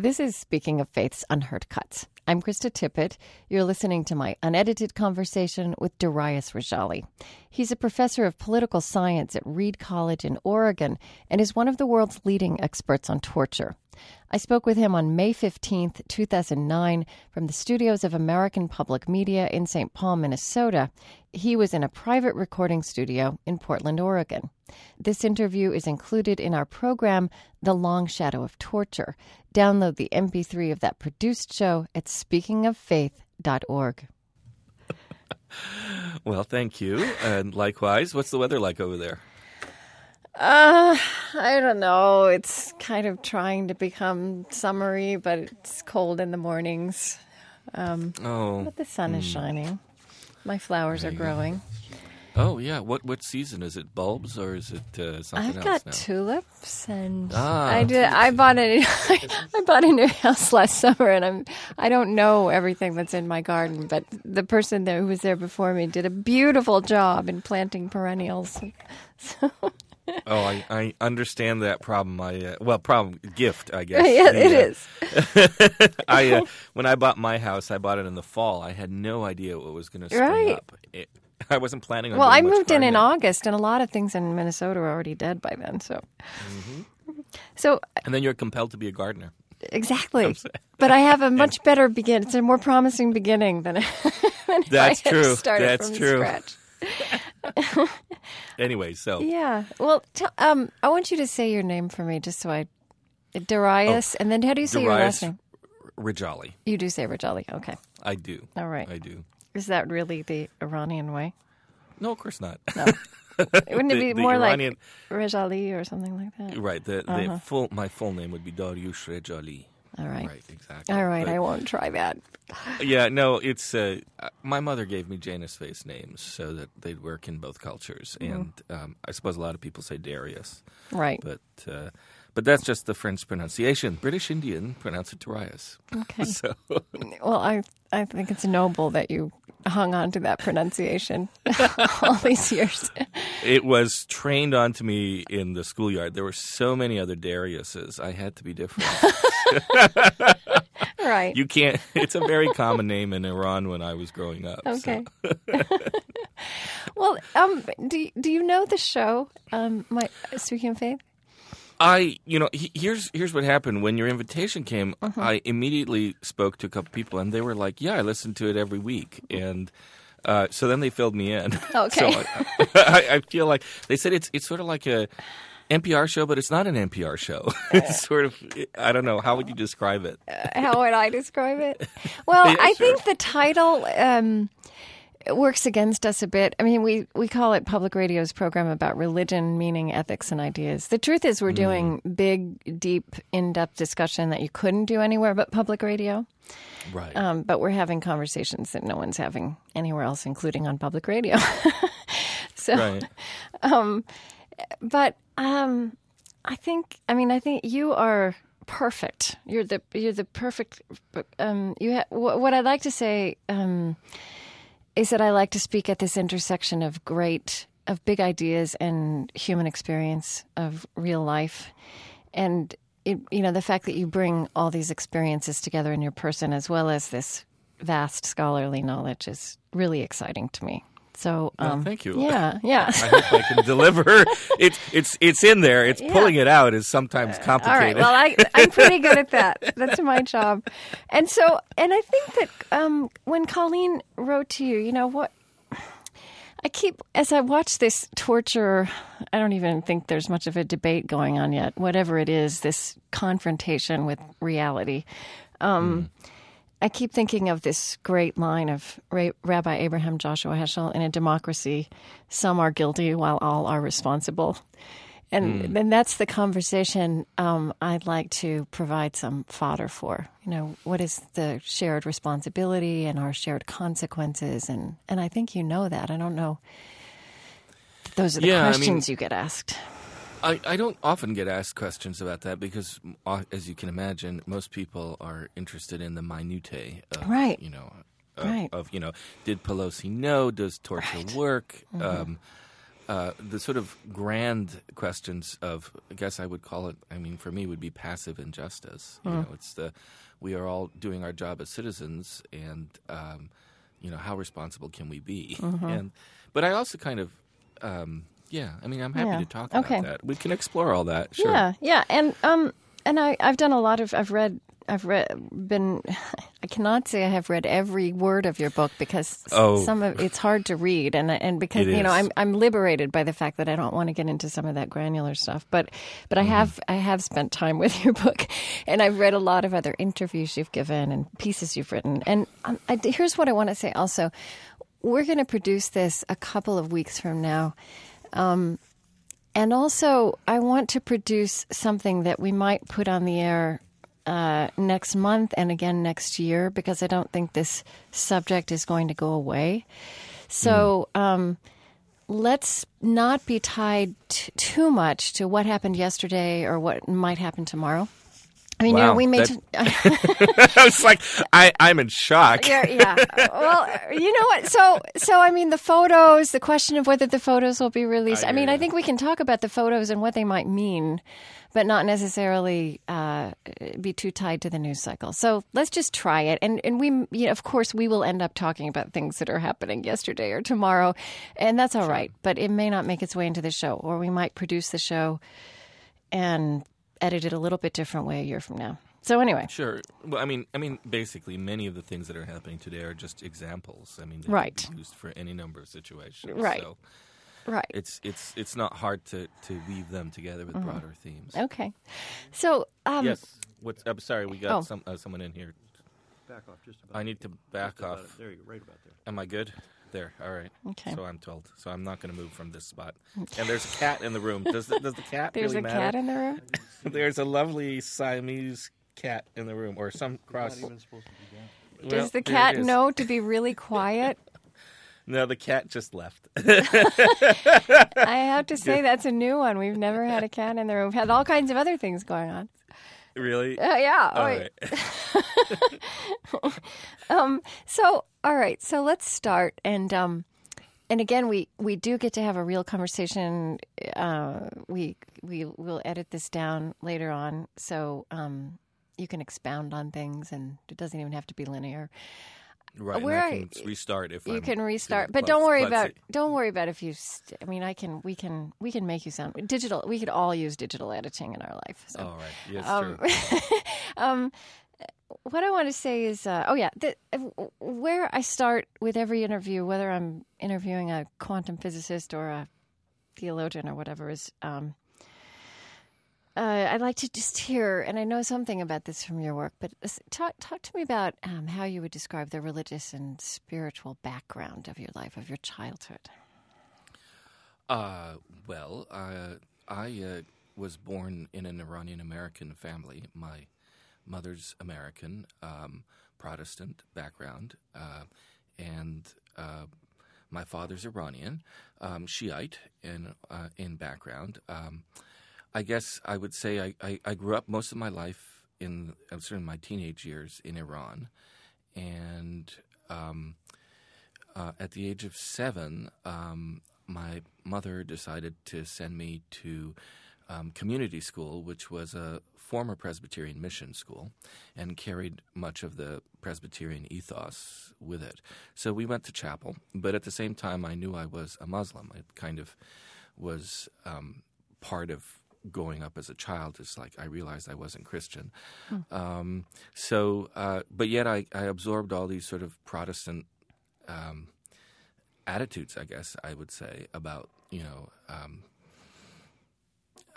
This is Speaking of Faith's Unheard Cuts. I'm Krista Tippett. You're listening to my unedited conversation with Darius Rejali. He's a professor of political science at Reed College in Oregon and is one of the world's leading experts on torture. I spoke with him on May 15th, 2009, from the studios of American Public Media in St. Paul, Minnesota. He was in a private recording studio in Portland, Oregon. This interview is included in our program, The Long Shadow of Torture. Download the MP3 of that produced show at speakingoffaith.org. well, thank you. And likewise, what's the weather like over there? Uh, I don't know. It's kind of trying to become summery, but it's cold in the mornings. Um, oh, but the sun is shining. My flowers are growing. Oh yeah, what what season is it? Bulbs or is it uh, something I've else got now? tulips, and Ah, I did. I bought a I bought a new house last summer, and I'm I don't know everything that's in my garden, but the person that, who was there before me did a beautiful job in planting perennials. So, Oh, I, I understand that problem. I uh, well, problem gift, I guess. yeah, it uh, is. I uh, when I bought my house, I bought it in the fall. I had no idea what was going to spring Right. up. It, I wasn't planning on. Well, I moved in in. August, and a lot of things in Minnesota were already dead by then. So, Mm-hmm. so and then you're compelled to be a gardener. exactly. But I have a much better begin. It's a more promising beginning than, than if That's I had true. started That's from true. scratch. Anyway, so Yeah. Well, t- um, I want you to say your name for me, just so I. Darius, and then how do you say your last name? Rejali, You do say Rejali. Okay. I do. All right. I do. Is that really the Iranian way? No, of course not. No. Wouldn't it be the more Iranian- like Rajali or something like that? Right. The, the full my full name would be Dariush Rejali. All right. Right. Exactly. All right. But- I won't try that. yeah. No. It's uh, uh, my mother gave me Janus face names so that they'd work in both cultures, Mm-hmm. and um, I suppose a lot of people say Darius, Right. but uh, but that's just the French pronunciation. British Indian pronounce it Darius. Okay. So Well, I I think it's noble that you hung on to that pronunciation all these years. it was trained onto me in the schoolyard. There were so many other Dariuses. I had to be different. right. you can't. It's a very common name in Iran when I was growing up. so- Okay. well, um, do you- do you know the show? Um, my speaking of faith. I, you know, he, here's here's what happened when your invitation came. Uh-huh. I immediately spoke to a couple people, and they were like, "Yeah, I listen to it every week." And uh, so then they filled me in. Okay. so I, I, I feel like they said it's it's sort of like a NPR show, but it's not an NPR show. it's sort of I don't know how would you describe it. How would I describe it? Well, Yeah, I sure. think the title um, works against us a bit. I mean, we, we call it public radio's program about religion, meaning, ethics, and ideas. The truth is, we're doing big, deep, in depth discussion that you couldn't do anywhere but public radio. Right. Um, but we're having conversations that no one's having anywhere else, including on public radio. so, right. but um, I think I mean I think you are perfect. You're the you're the perfect. Um, you ha- wh- what I'd like to say um, is that I like to speak at this intersection of great of big ideas and human experience of real life, and it, you know the fact that you bring all these experiences together in your person as well as this vast scholarly knowledge is really exciting to me. So, um, thank you. Yeah, yeah. I hope I can deliver. It's it's it's in there. It's pulling it out is sometimes complicated. All right. Well, I, I'm pretty good at that. That's my job. And so, and I think that um, when Colleen wrote to you, you know what? I keep, as I watch this torture, I don't even think there's much of a debate going on yet. Whatever it is, this confrontation with reality. Um, I keep thinking of this great line of Rabbi Abraham Joshua Heschel in a democracy, some are guilty while all are responsible. And then that's the conversation um, I'd like to provide some fodder for. You know, what is the shared responsibility and our shared consequences? And, and I think you know that. I don't know. Those are the Yeah, I mean- questions you get asked. I, I don't often get asked questions about that because, uh, as you can imagine, most people are interested in the minutiae of, Right. you know, of, Right. of, you know, did Pelosi know? Does torture work? Mm-hmm. Um, uh, the sort of grand questions of, I guess I would call it. I mean, for me, would be passive injustice. You know, it's the we are all doing our job as citizens, and um, you know, how responsible can we be? And but I also kind of, um, yeah. I mean, I'm happy Yeah. to talk Okay. about that. We can explore all that. Sure. Yeah, yeah, and um, and I I've done a lot of I've read I've read been I cannot say I have read every word of your book because Oh. some of it's hard to read and and because you know. I'm I'm liberated by the fact that I don't want to get into some of that granular stuff but but I Mm-hmm. have I have spent time with your book and I've read a lot of other interviews you've given and pieces you've written and um, I, here's what I want to say also we're going to produce this a couple of weeks from now and also, I want to produce something that we might put on the air uh, next month and again next year because I don't think this subject is going to go away. So um, let's not be tied t- too much to what happened yesterday or what might happen tomorrow. I mean, you know, we may. that- I was like, I, I'm in shock. yeah, yeah. Well, you know what? So, so I mean, the photos. The question of whether the photos will be released. I, I mean, I think we can talk about the photos and what they might mean, but not necessarily uh, be too tied to the news cycle. So let's just try it. And and we, you know, of course, we will end up talking about things that are happening yesterday or tomorrow, and that's all right. But it may not make its way into the show, or we might produce the show and edit it a little bit different way a year from now. So anyway, Sure. Well, I mean, I mean, basically, many of the things that are happening today are just examples. I mean, Right. be used for any number of situations. Right. So right. it's it's it's not hard to to weave them together with broader themes. Okay. So, um, yes. What's? I'm sorry. We got Oh. some uh, someone in here. Back off just about. I need to back off. There you go, right about there. Am I good? There. All right. Okay. So I'm told. So I'm not going to move from this spot. And there's a cat in the room. Does the, does the cat there's really a matter? cat in the room. There's a lovely Siamese cat in the room, or some cross. Not even supposed to be down. Well, Does the there cat it is. know to be really quiet? No, the cat just left. I have to say that's a new one. We've never had a cat in the room. We've had all kinds of other things going on. really? Uh, yeah. All wait. right. So, all right. So let's start. And um, and again, we we do get to have a real conversation. Uh, we we will edit this down later on, so um, you can expound on things, and it doesn't even have to be linear. Right. Where I I- can restart if You I'm can restart, but don't worry about don't worry about if you. St- I mean, I can we can we can make you sound digital. We could all use digital editing in our life. So. All right. Yes, Um, true. what I want to say is, uh, oh yeah, the, where I start with every interview, whether I'm interviewing a quantum physicist or a theologian or whatever, is um, uh, I'd like to just hear, and I know something about this from your work, but talk talk to me about um, how you would describe the religious and spiritual background of your life, of your childhood. Uh, well, uh, I uh, was born in an Iranian American family. My mother's American, um, Protestant background, uh, and uh, my father's Iranian, um, Shiite in uh, in background. Um, I guess I would say I, I, I grew up most of my life in certainly my teenage years in Iran, and um, uh, at the age of seven, um, my mother decided to send me to um, community school, which was a former Presbyterian mission school, and carried much of the Presbyterian ethos with it. So we went to chapel, but at the same time, I knew I was a Muslim. It kind of was um, part of growing up as a child. It's like I realized I wasn't Christian. Um, so, uh, but yet I, I absorbed all these sort of Protestant um, attitudes, I guess I would say, about you know, um,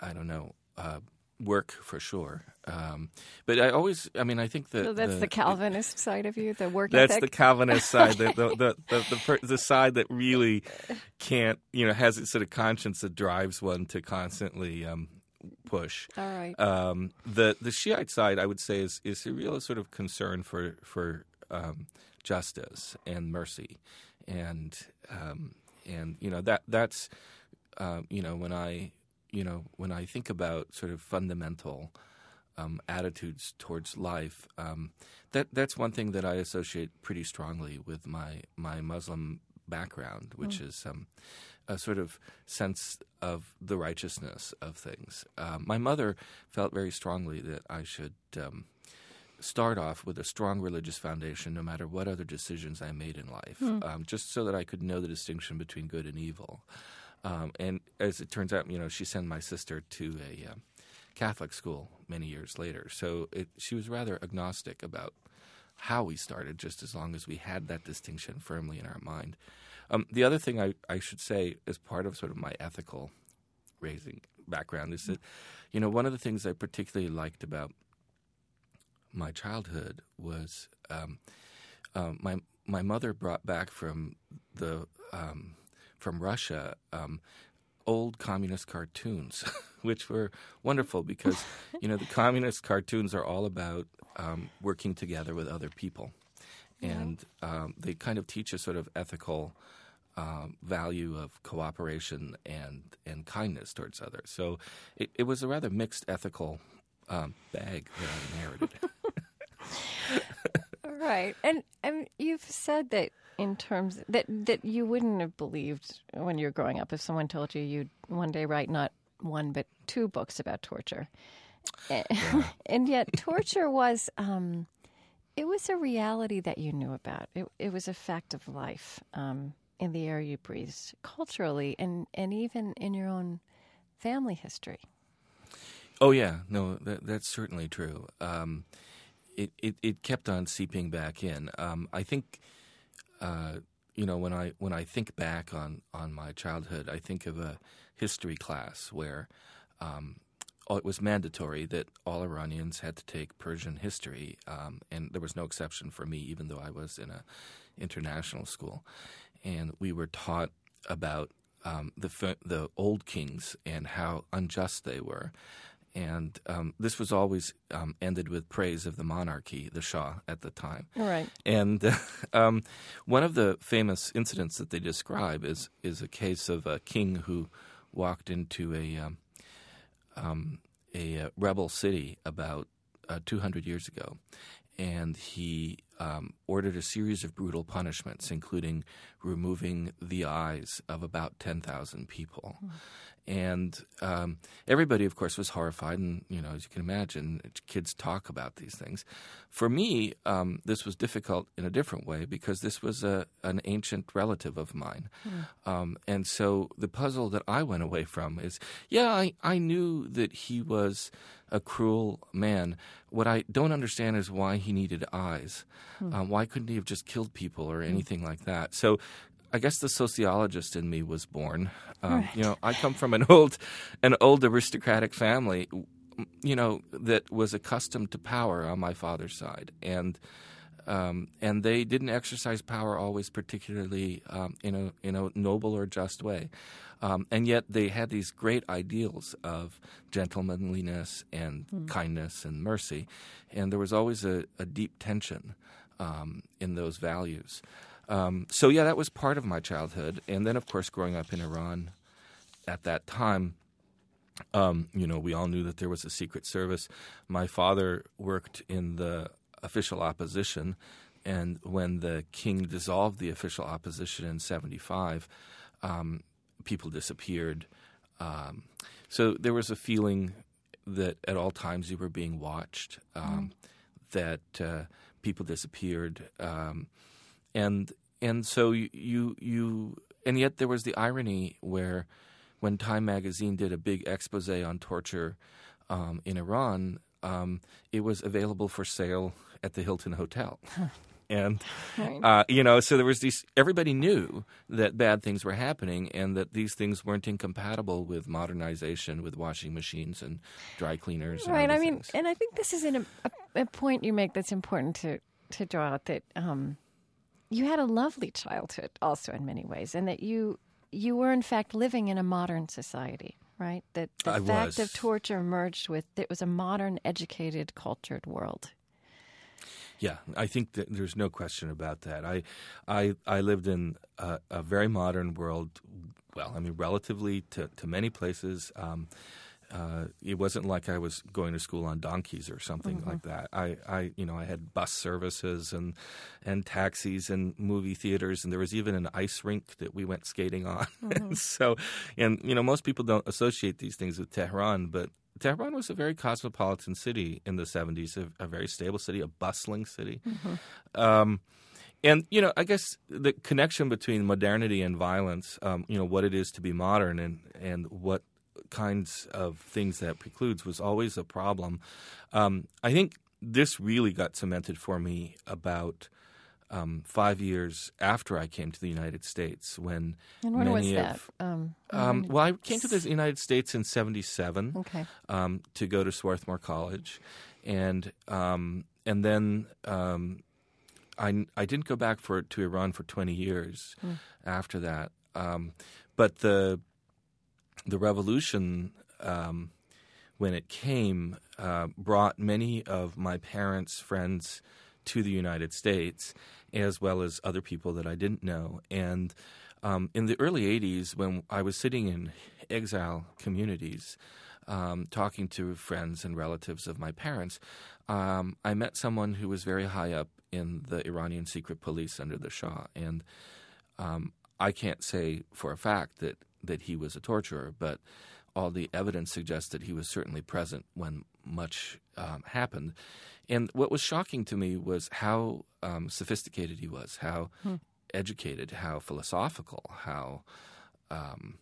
I don't know, uh, work for sure. Um, but I always, I mean, I think that So that's the, Calvinist side of you, the work that's ethic. the Calvinist side, the the the the, the, the side that really can't, you know, has its sort of conscience that drives one to constantly um, push. All right. Um, the the Shiite side, I would say, is is a real sort of concern for for um, justice and mercy, and um, and you know that that's um, you know when I you know when I think about sort of fundamental um, attitudes towards life, um, that that's one thing that I associate pretty strongly with my my Muslim background, which is um, a sort of sense of the righteousness of things. Um, my mother felt very strongly that I should um, start off with a strong religious foundation, no matter what other decisions I made in life, um, just so that I could know the distinction between good and evil. Um, and as it turns out, you know, she sent my sister to a uh, Catholic school many years later, so it, she was rather agnostic about how we started, just as long as we had that distinction firmly in our mind. Um, the other thing I, I should say, as part of sort of my ethical raising background, is that, you know, one of the things I particularly liked about my childhood was um, um, my my mother brought back from the um, from Russia um, old communist cartoons, which were wonderful because you know the communist cartoons are all about um, working together with other people, and um, they kind of teach a sort of ethical. Um, value of cooperation and and kindness towards others. So it, it was a rather mixed ethical um, bag that I inherited. Right, and and you've said that in terms that that you wouldn't have believed when you were growing up if someone told you you'd one day write not one but two books about torture, Eh, and yet torture was um, it was a reality that you knew about. It it was a fact of life um, in the air you breathed, culturally, and and even in your own family history. Oh yeah, no, that, that's certainly true. Um, it, it it kept on seeping back in. Um, I think, uh, you know, when I when I think back on on my childhood, I think of a history class where. Um, it was mandatory that all Iranians had to take Persian history, um, and there was no exception for me, even though I was in a international school. And we were taught about um, the the old kings and how unjust they were, and um, this was always um, ended with praise of the monarchy, the Shah at the time. Right. And uh, um, one of the famous incidents that they describe is is a case of a king who walked into a um, um, a uh, rebel city about uh, 200 years ago, and he um, ordered a series of brutal punishments, including removing the eyes of about 10,000 people. And um, everybody, of course, was horrified, and you know, as you can imagine, kids talk about these things. For me, um, this was difficult in a different way because this was a an ancient relative of mine, um, and so the puzzle that I went away from is, yeah, I, I knew that he was a cruel man. What I don't understand is why he needed eyes. Um, why couldn't he have just killed people or anything like that? So I guess the sociologist in me was born. Um, You know, I come from an old, an old aristocratic family. You know that was accustomed to power on my father's side, and um, and they didn't exercise power always particularly um, in a in a noble or just way. Um, and yet they had these great ideals of gentlemanliness and kindness and mercy, and there was always a, a deep tension um, in those values. Um, so yeah, that was part of my childhood, and then of course growing up in Iran at that time. Um, you know, we all knew that there was a secret service. My father worked in the official opposition, and when the king dissolved the official opposition in '75, um, people disappeared. Um, so there was a feeling that at all times you were being watched, um, that uh, people disappeared, um, and and so you, you you and yet there was the irony where when Time magazine did a big expose on torture um, in Iran, um, it was available for sale at the Hilton Hotel. And uh, you know, so there was these. Everybody knew that bad things were happening, and that these things weren't incompatible with modernization, with washing machines and dry cleaners. and Right. I mean, things. and I think this is an, a, a point you make that's important to to draw out that um, you had a lovely childhood, also in many ways, and that you you were in fact living in a modern society. Right. That the I fact was. of torture emerged with it was a modern, educated, cultured world. Yeah, I think that there's no question about that. I, I, I lived in a, a very modern world. Well, I mean, relatively to, to many places, um, Uh, it wasn't like I was going to school on donkeys or something Mm-hmm. like that. I, I, you know, I had bus services and and taxis and movie theaters, and there was even an ice rink that we went skating on. Mm-hmm. so, and you know, most people don't associate these things with Tehran, but Tehran was a very cosmopolitan city in the '70s, a, a very stable city, a bustling city. Um, and you know, I guess the connection between modernity and violence, um, you know, what it is to be modern and and what kinds of things that precludes was always a problem. Um, I think this really got cemented for me about um, five years after I came to the United States when And when was many that? Um, um, well, I came to the United States in '77 okay. um, to go to Swarthmore College, and um, and then um, I I didn't go back for to Iran for 20 years after that. Um, but the the revolution um, when it came uh, brought many of my parents' friends to the United States, as well as other people that I didn't know. And um, in the early '80s, when I was sitting in exile communities, um, talking to friends and relatives of my parents, um, I met someone who was very high up in the Iranian secret police under the Shah, and um, I can't say for a fact that that he was a torturer, but all the evidence suggests that he was certainly present when much um, happened. And what was shocking to me was how um, sophisticated he was, how educated, how philosophical, how um,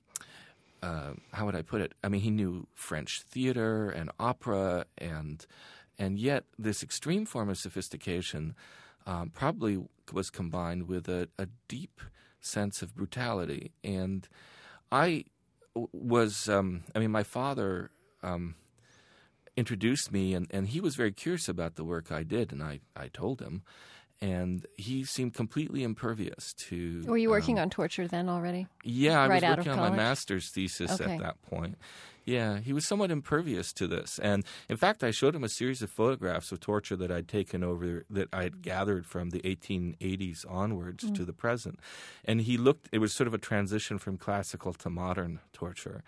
uh, how would I put it? I mean, he knew French theater and opera, and and yet this extreme form of sophistication um, probably was combined with a, a deep sense of brutality. And I w- was, um, I mean, my father um, introduced me, and, and he was very curious about the work I did, and I, I told him. And he seemed completely impervious to. Were you working um, on torture then already? yeah, I right was working on my master's thesis Okay. at that point. Yeah, he was somewhat impervious to this, and in fact, I showed him a series of photographs of torture that I'd taken over that I'd gathered from the 1880s onwards Mm. to the present, and he looked. It was sort of a transition from classical to modern torture,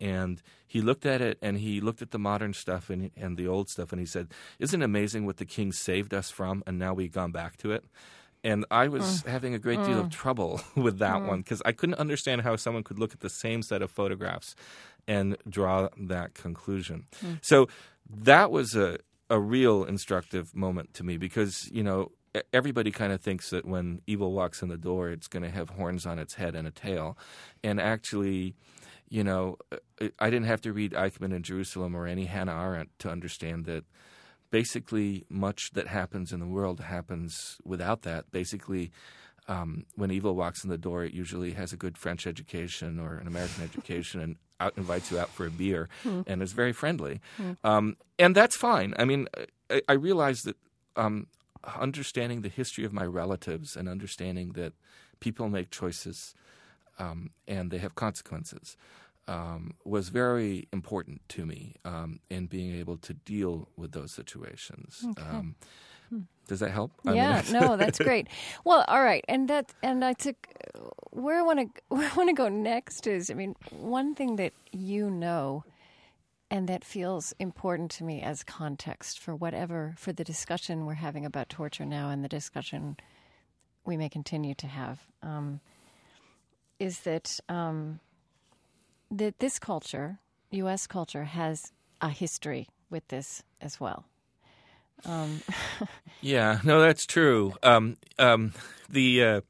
and he looked at it and he looked at the modern stuff and and the old stuff, and he said, "Isn't it amazing what the king saved us from, and now we've gone back to it." And I was mm. having a great deal of mm. trouble with that mm. one because I couldn't understand how someone could look at the same set of photographs and draw that conclusion. So that was a, a real instructive moment to me because, you know, everybody kind of thinks that when evil walks in the door, it's going to have horns on its head and a tail. And actually, you know, I didn't have to read Eichmann in Jerusalem or any Hannah Arendt to understand that basically much that happens in the world happens without that. Basically, um, when evil walks in the door, it usually has a good French education or an American education and out, invites you out for a beer and is very friendly. Um, and that's fine. I mean, I, I realize that um, understanding the history of my relatives and understanding that people make choices um, and they have consequences um, was very important to me um, in being able to deal with those situations. Um, does that help? I mean, Yeah, no, that's great. Well, all right, and that and I took where I want to where I want to go next is I mean one thing that you know and that feels important to me as context for whatever for the discussion we're having about torture now and the discussion we may continue to have um, is that um, that this culture, U.S. culture, has a history with this as well. Yeah, no, that's true. Um, um, the uh,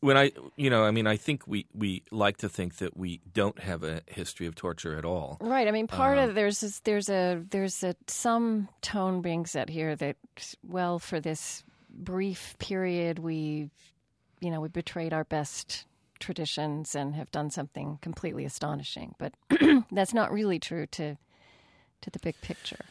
when I, you know, I mean, I think we we like to think that we don't have a history of torture at all. Right. I mean, part of there's this, there's a there's a some tone being set here that well, for this brief period, we, you know, we betrayed our best traditions and have done something completely astonishing. But that's not really true to to the big picture.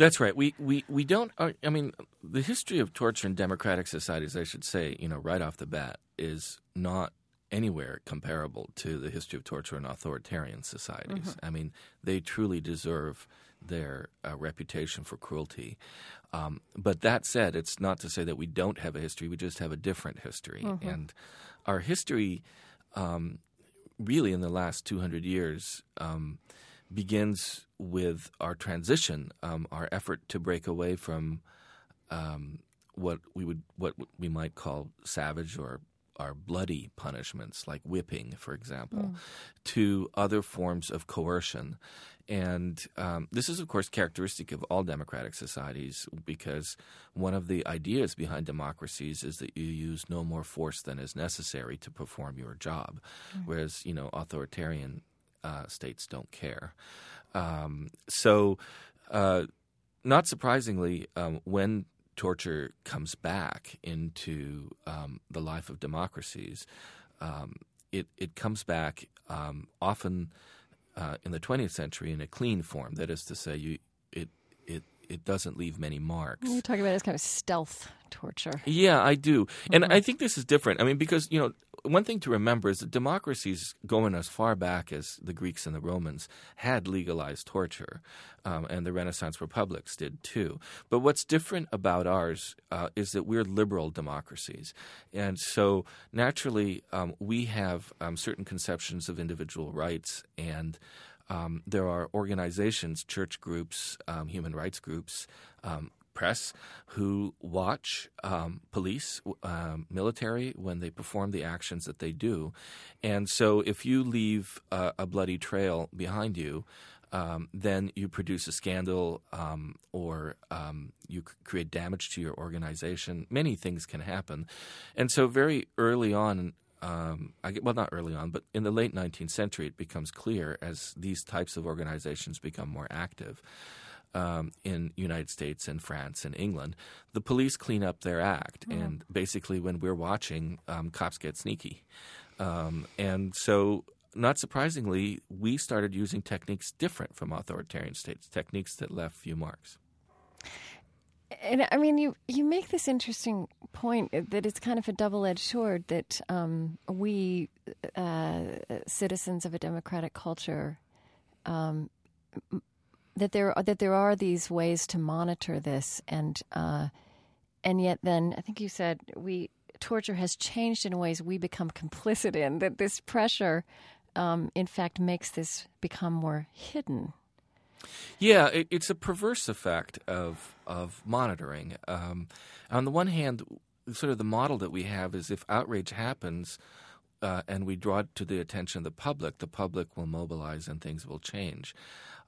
That's right. We we we don't. uh, I mean, the history of torture in democratic societies, I should say, you know, right off the bat, is not anywhere comparable to the history of torture in authoritarian societies. I mean, they truly deserve their uh, reputation for cruelty. Um, but that said, it's not to say that we don't have a history. We just have a different history, and our history, um, really, in the last two hundred years. Um, begins with our transition, um, our effort to break away from um, what we would what we might call savage or are bloody punishments, like whipping, for example, to other forms of coercion. And um, this is, of course, characteristic of all democratic societies because one of the ideas behind democracies is that you use no more force than is necessary to perform your job, whereas, you know, authoritarian uh, states don't care. Um, so, uh, not surprisingly, um, when torture comes back into um, the life of democracies, um, it, it comes back um, often uh, in the 20th century in a clean form. That is to say, you it it it doesn't leave many marks. You're talking about it as kind of stealth torture. Yeah, I do. And I think this is different. I mean, because, you know, one thing to remember is that democracies going as far back as the Greeks and the Romans had legalized torture, um, and the Renaissance republics did too. But what's different about ours uh, is that we're liberal democracies. And so naturally, um, we have um, certain conceptions of individual rights and um, there are organizations, church groups, um, human rights groups, um, press who watch um, police, um, military when they perform the actions that they do. And so if you leave a bloody trail behind you, um, then you produce a scandal um, or um, you create damage to your organization. Many things can happen. And so, very early on, um, get- well, not early on, but in the late 19th century, it becomes clear as these types of organizations become more active um, in United States and France and England, the police clean up their act, and basically, when we're watching, um, cops get sneaky, um, and so. Not surprisingly, we started using techniques different from authoritarian states, techniques that left few marks. And I mean, you you make this interesting point that it's kind of a double edged sword that um, we uh, citizens of a democratic culture um, that there that there are these ways to monitor this and uh, and yet then I think you said we torture has changed in ways we become complicit in that this pressure um, in fact makes this become more hidden. Yeah, it, it's a perverse effect of of monitoring. Um, on the one hand, sort of the model that we have is if outrage happens uh, and we draw it to the attention of the public, the public will mobilize and things will change.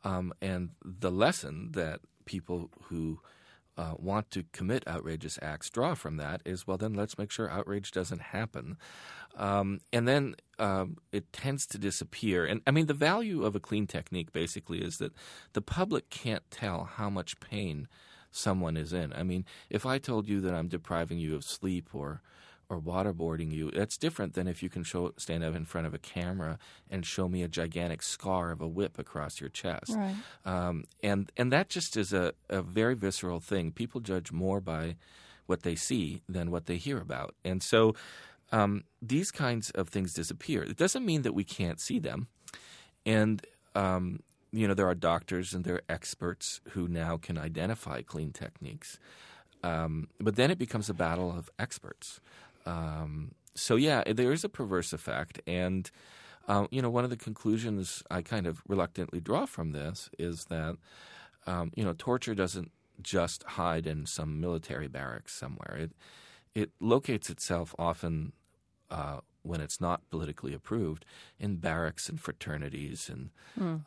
Um, and the lesson that people who uh, want to commit outrageous acts draw from that is well, then let's make sure outrage doesn't happen. Um, and then um, it tends to disappear. And I mean, the value of a clean technique basically is that the public can't tell how much pain someone is in. I mean, if I told you that I'm depriving you of sleep or or waterboarding you, that's different than if you can show stand up in front of a camera and show me a gigantic scar of a whip across your chest. Right. Um, and and that just is a, a very visceral thing. People judge more by what they see than what they hear about, and so um, these kinds of things disappear. It doesn't mean that we can't see them, and um, you know there are doctors and there are experts who now can identify clean techniques, um, but then it becomes a battle of experts. Um, so yeah, there is a perverse effect, and uh, you know one of the conclusions I kind of reluctantly draw from this is that um, you know torture doesn't just hide in some military barracks somewhere. It it locates itself often uh, when it's not politically approved in barracks and fraternities and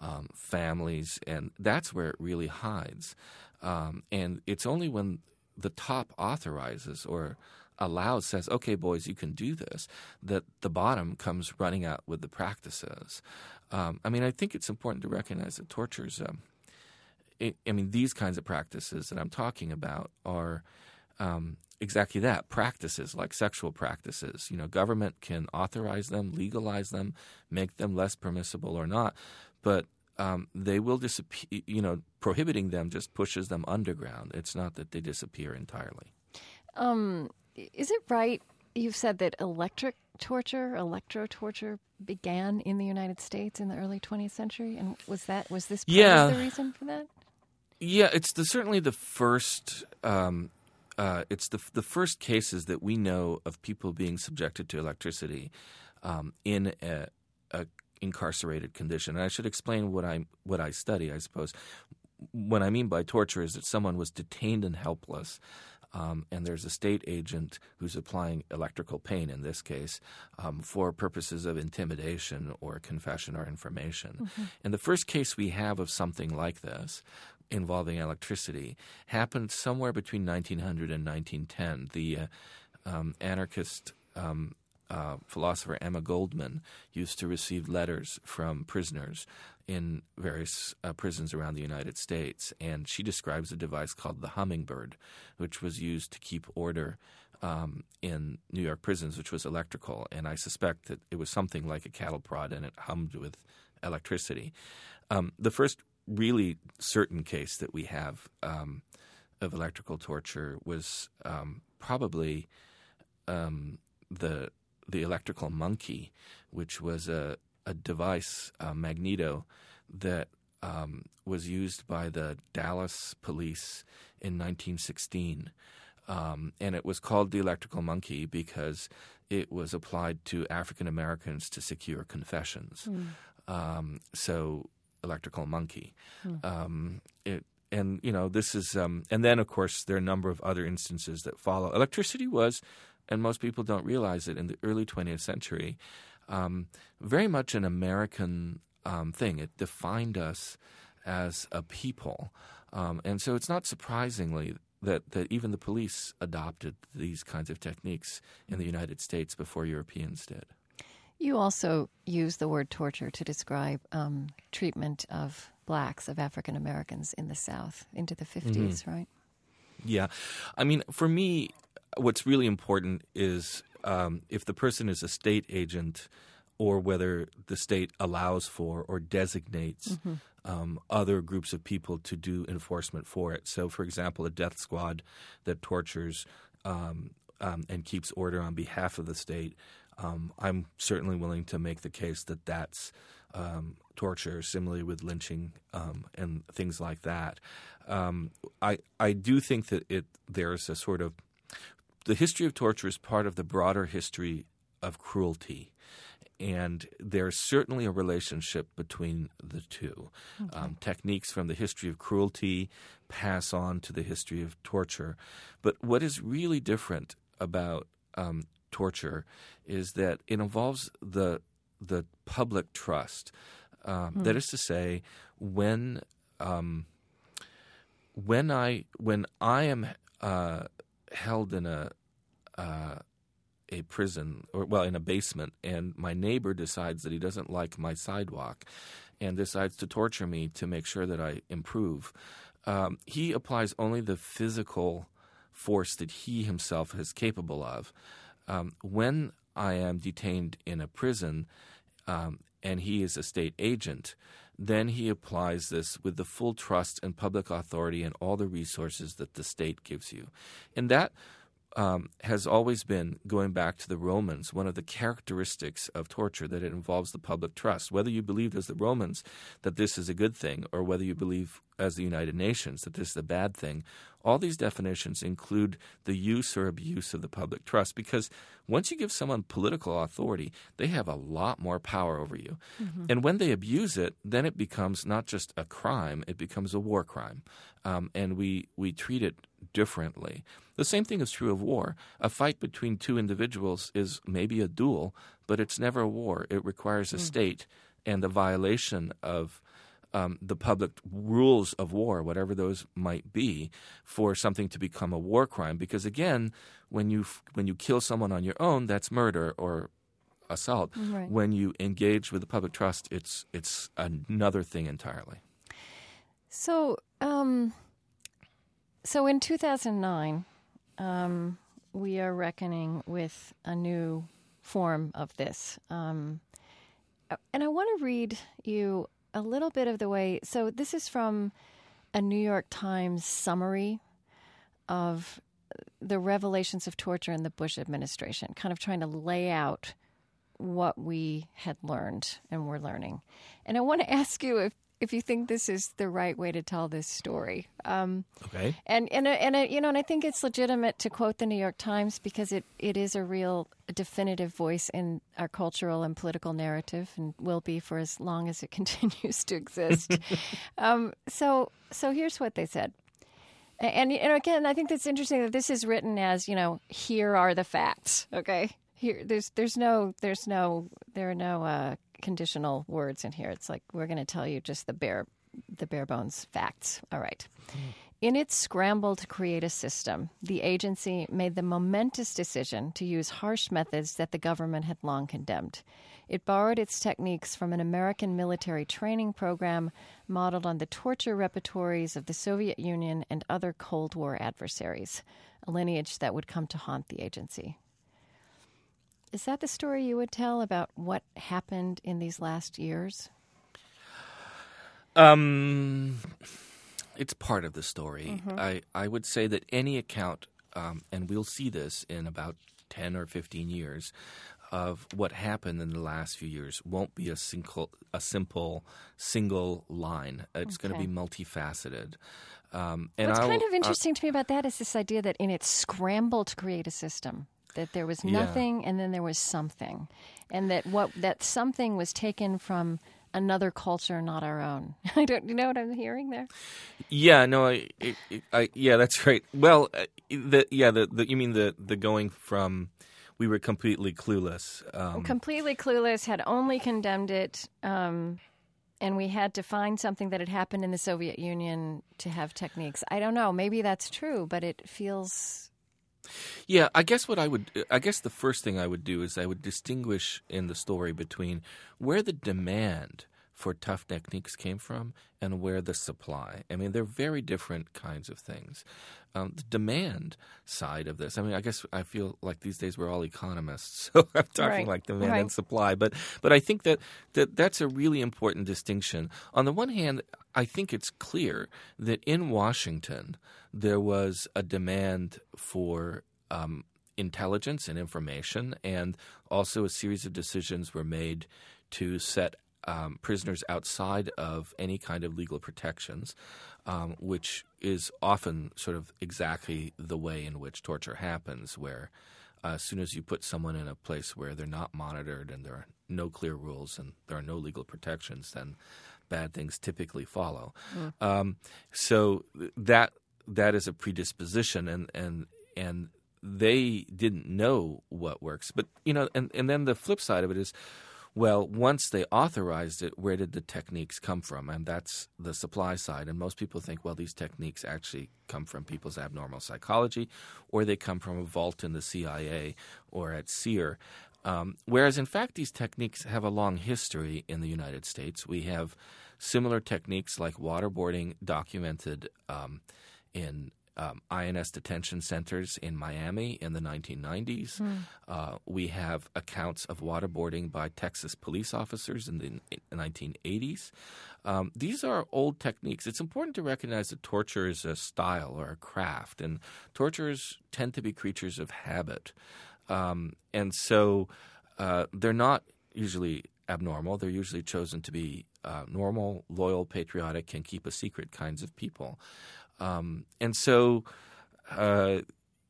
um, families, and that's where it really hides. Um, and it's only when the top authorizes or allows, says, "Okay, boys, you can do this," that the bottom comes running out with the practices. Um, I mean, I think it's important to recognize that torture is. Um, it, I mean, these kinds of practices that I'm talking about are um, exactly that practices like sexual practices. You know, government can authorize them, legalize them, make them less permissible or not, but um, they will disappear. You know, prohibiting them just pushes them underground. It's not that they disappear entirely. Um, is it right? You've said that electric torture, electro torture, began in the United States in the early 20th century, and was that was this part Yeah. of the reason for that? Yeah, it's the, certainly the first. Um, uh, it's the the first cases that we know of people being subjected to electricity um, in a, a incarcerated condition. And I should explain what I what I study. I suppose what I mean by torture is that someone was detained and helpless. Um, and there's a state agent who's applying electrical pain in this case um, for purposes of intimidation or confession or information. Mm-hmm. And the first case we have of something like this involving electricity happened somewhere between 1900 and 1910. The uh, um, anarchist um, uh, philosopher Emma Goldman used to receive letters from prisoners in various uh, prisons around the United States, and she describes a device called the hummingbird, which was used to keep order um, in New York prisons, which was electrical. And I suspect that it was something like a cattle prod, and it hummed with electricity. Um, the first really certain case that we have um, of electrical torture was um, probably um, the the electrical monkey, which was a, a device, a magneto, that um, was used by the Dallas police in 1916. Um, and it was called the electrical monkey because it was applied to African Americans to secure confessions. Um, so, electrical monkey. Um, it, and you know this is, um, and then of course there are a number of other instances that follow. Electricity was and most people don't realize it in the early 20th century, um, very much an American um, thing. It defined us as a people. Um, and so it's not surprisingly that, that even the police adopted these kinds of techniques in the United States before Europeans did. You also use the word torture to describe um, treatment of blacks, of African Americans in the South into the 50s, Mm-hmm. right? Yeah. I mean, for me, what's really important is um, if the person is a state agent or whether the state allows for or designates um, other groups of people to do enforcement for it. So, for example, a death squad that tortures um, um, and keeps order on behalf of the state. Um, I'm certainly willing to make the case that that's um, torture, similarly with lynching um, and things like that. Um, I I do think that it there's a sort of the history of torture is part of the broader history of cruelty. And there's certainly a relationship between the two. Um, techniques from the history of cruelty pass on to the history of torture. But what is really different about um, torture is that it involves the the public trust. Um, That is to say, when um, when I when I am uh, held in a uh, a prison or well in a basement, and my neighbor decides that he doesn't like my sidewalk, and decides to torture me to make sure that I improve. Um, he applies only the physical force that he himself is capable of. Um, when I am detained in a prison, um, and he is a state agent, then he applies this with the full trust and public authority and all the resources that the state gives you. And that um, has always been, going back to the Romans, one of the characteristics of torture that it involves the public trust. Whether you believe, as the Romans, that this is a good thing, or whether you believe, as the United Nations, that this is a bad thing, all these definitions include the use or abuse of the public trust because once you give someone political authority, they have a lot more power over you. And when they abuse it, then it becomes not just a crime, it becomes a war crime. Um, and we, we treat it differently. The same thing is true of war. A fight between two individuals is maybe a duel, but it's never a war. It requires a state and the violation of um, the public rules of war, whatever those might be, for something to become a war crime. Because again, when you f- when you kill someone on your own, that's murder or assault. Right. When you engage with the public trust, it's it's another thing entirely. So, um, so in 2009, um, we are reckoning with a new form of this. Um, and I want to read you a little bit of the way. So, this is from a New York Times summary of the revelations of torture in the Bush administration, kind of trying to lay out what we had learned and were learning. And I want to ask you if, if you think this is the right way to tell this story. Um, Okay. and and and uh, you know, and I think it's legitimate to quote the New York Times because it, it is a real definitive voice in our cultural and political narrative, and will be for as long as it continues to exist. um, so so here's what they said. And, and again, I think that's interesting that this is written as you know, here are the facts. Okay, here there's there's no there's no there are no uh, conditional words in here. It's like we're going to tell you just the bare the bare bones facts. All right. Hmm. In its scramble to create a system, the agency made the momentous decision to use harsh methods that the government had long condemned. It borrowed its techniques from an American military training program modeled on the torture repertories of the Soviet Union and other Cold War adversaries, a lineage that would come to haunt the agency. Is that the story you would tell about what happened in these last years? Um, it's part of the story. Mm-hmm. I, I would say that any account, um, and we'll see this in about 10 or 15 years, of what happened in the last few years won't be a single, a simple single line. It's going to be multifaceted. Um, and What's I kind of interesting to me about that is this idea that in its scramble to create a system, that there was Yeah. nothing and then there was something, and that what that something was taken from another culture, not our own. I don't. You know what I'm hearing there? Yeah, no, I, it, I, yeah, that's right. Well, uh, the, yeah, the, the, you mean the, the going from we were completely clueless. Um, Completely clueless, had only condemned it. Um, and we had to find something that had happened in the Soviet Union to have techniques. I don't know. Maybe that's true, but it feels Yeah, I guess what I would, I guess the first thing I would do is I would distinguish in the story between where the demand for tough techniques came from and where the supply. I mean, they're very different kinds of things. Um, the demand side of this, I mean, I guess I feel like these days we're all economists, so I'm talking Right, like demand right. and supply. But but I think that, that that's a really important distinction. On the one hand, I think it's clear that in Washington there was a demand for um, intelligence and information, and also a series of decisions were made to set um, prisoners outside of any kind of legal protections, um, which is often sort of exactly the way in which torture happens, where uh, as soon as you put someone in a place where they're not monitored and there are no clear rules and there are no legal protections, then bad things typically follow. Um, so that that is a predisposition, and and and they didn't know what works. But you know, and and then the flip side of it is. Well, once they authorized it, where did the techniques come from? And that's the supply side. And most people think, well, these techniques actually come from people's abnormal psychology, or they come from a vault in the CIA or at SERE. Um, whereas, in fact, these techniques have a long history in the United States. We have similar techniques like waterboarding documented um, in um, INS detention centers in Miami in the 1990s. Uh, we have accounts of waterboarding by Texas police officers in the in the 1980s. Um, these are old techniques. It's important to recognize that torture is a style or a craft, and torturers tend to be creatures of habit. Um, and so uh, they're not usually abnormal. They're usually chosen to be uh, normal, loyal, patriotic, can keep a secret kinds of people. Um, and so, uh,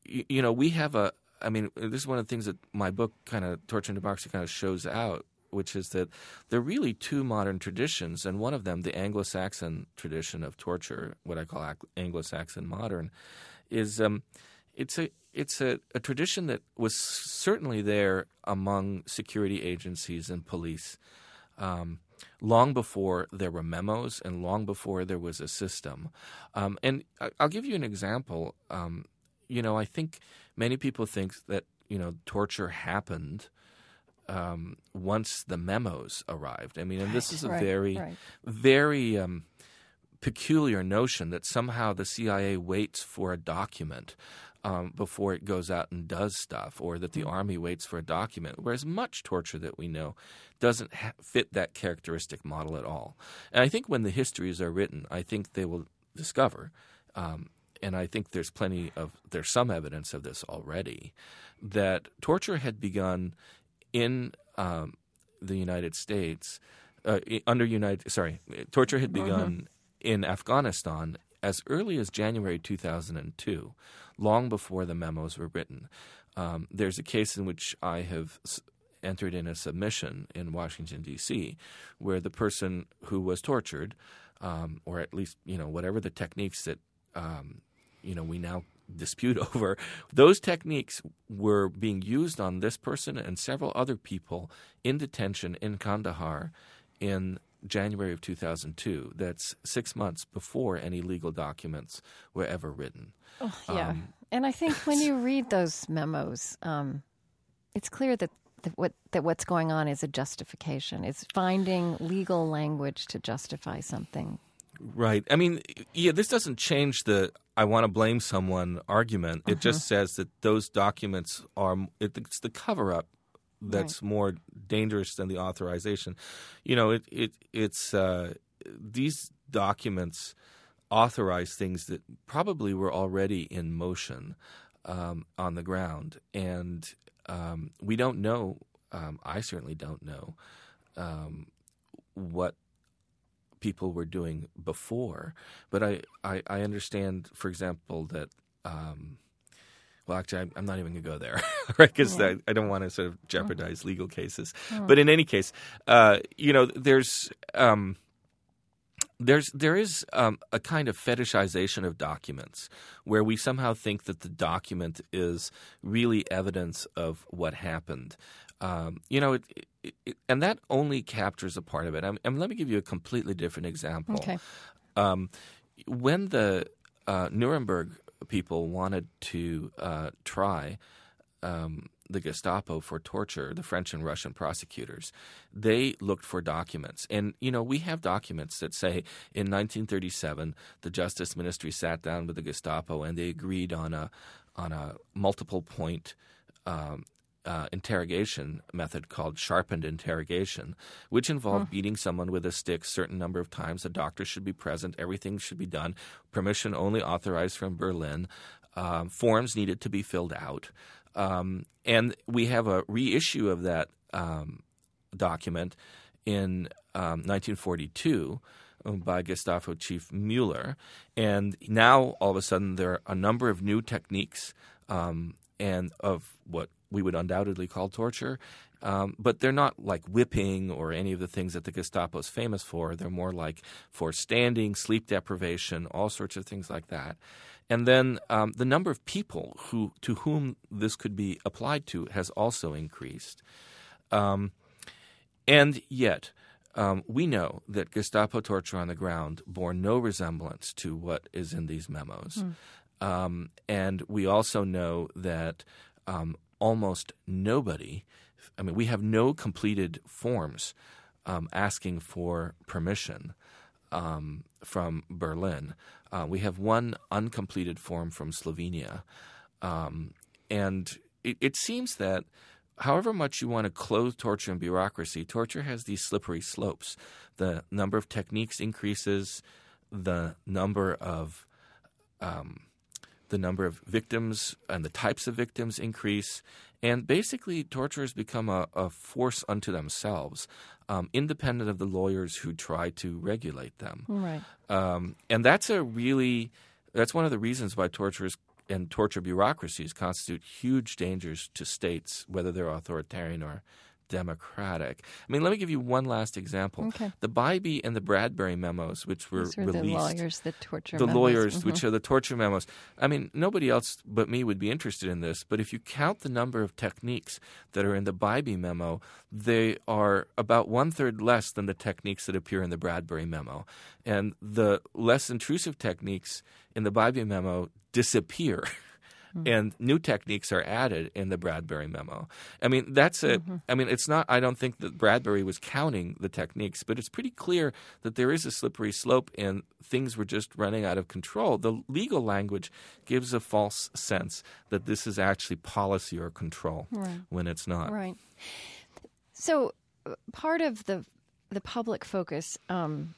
you, you know, we have a. I mean, this is one of the things that my book, kind of Torture and Democracy, kind of shows out, which is that there are really two modern traditions, and one of them, the Anglo-Saxon tradition of torture, what I call Anglo-Saxon modern, is um, it's a it's a, a tradition that was certainly there among security agencies and police um, long before there were memos and long before there was a system. Um, and I'll give you an example. Um, you know, I think many people think that you know torture happened um, once the memos arrived. I mean, and this is a Right, very, right. very um, peculiar notion that somehow the CIA waits for a document um, before it goes out and does stuff, or that the army waits for a document. Whereas much torture that we know doesn't ha- fit that characteristic model at all. And I think when the histories are written, I think they will discover. Um, and I think there's plenty of there's some evidence of this already that torture had begun in um, the United States uh, under United. Sorry, torture had begun in Afghanistan as early as January 2002, long before the memos were written. Um, there's a case in which I have s- entered in a submission in Washington D.C., where the person who was tortured, um, or at least you know whatever the techniques that um, you know we now dispute over, those techniques were being used on this person and several other people in detention in Kandahar in January of 2002. That's six months before any legal documents were ever written. Oh, yeah. Um, and I think when you read those memos, um, it's clear that, that what that what's going on is a justification. It's finding legal language to justify something. Right. I mean, yeah, this doesn't change the I want to blame someone argument. It just says that those documents are, it's the cover up that's more dangerous than the authorization. You know, it, it it's, uh, these documents authorize things that probably were already in motion um, on the ground. And um, we don't know, um, I certainly don't know, um, what people were doing before. But I, I, I understand, for example, that. Um, well, actually, I'm- not even going to go there, right? Because I, I don't want to sort of jeopardize legal cases. But in any case, uh, you know, there's um, there's there is um, a kind of fetishization of documents where we somehow think that the document is really evidence of what happened. Um, you know, it, it, it, and that only captures a part of it. I'm, and let me give you a completely different example. Okay. Um, when the uh, Nuremberg people wanted to uh, try um, the Gestapo for torture, the French and Russian prosecutors, they looked for documents. And, you know, we have documents that say in 1937, the Justice Ministry sat down with the Gestapo and they agreed on a, on a multiple point um, uh, interrogation method called sharpened interrogation, which involved beating someone with a stick a certain number of times. A doctor should be present. Everything should be done. Permission only authorized from Berlin. Um, forms needed to be filled out. Um, and we have a reissue of that um, document in um, 1942 by Gestapo Chief Mueller. And now, all of a sudden, there are a number of new techniques um, and of what we would undoubtedly call torture. Um, but they're not like whipping or any of the things that the Gestapo is famous for. They're more like for standing, sleep deprivation, all sorts of things like that. And then um, the number of people who to whom this could be applied to has also increased. Um, and yet, um, we know that Gestapo torture on the ground bore no resemblance to what is in these memos. Um, and we also know that um, almost nobody, I mean, we have no completed forms um, asking for permission um, from Berlin. Uh, we have one uncompleted form from Slovenia. Um, and it, it seems that however much you want to clothe torture and bureaucracy, torture has these slippery slopes. The number of techniques increases, the number of um, the number of victims and the types of victims increase, and basically torturers become a, a force unto themselves, um, independent of the lawyers who try to regulate them. Right. Um, and that's a really that's one of the reasons why torturers and torture bureaucracies constitute huge dangers to states, whether they're authoritarian or democratic. I mean, let me give you one last example. Okay. The Bybee and the Bradbury memos, which were released the lawyers that torture the memos. lawyers, Mhm. which are the torture memos. I mean, nobody else but me would be interested in this. But if you count the number of techniques that are in the Bybee memo, they are about one third less than the techniques that appear in the Bradbury memo, and the less intrusive techniques in the Bybee memo disappear. And new techniques are added in the Bradbury memo. I mean, that's a. I mean, it's not. I don't think that Bradbury was counting the techniques, but it's pretty clear that there is a slippery slope, and things were just running out of control. The legal language gives a false sense that this is actually policy or control Right. when it's not. Right. So part of the the public focus um,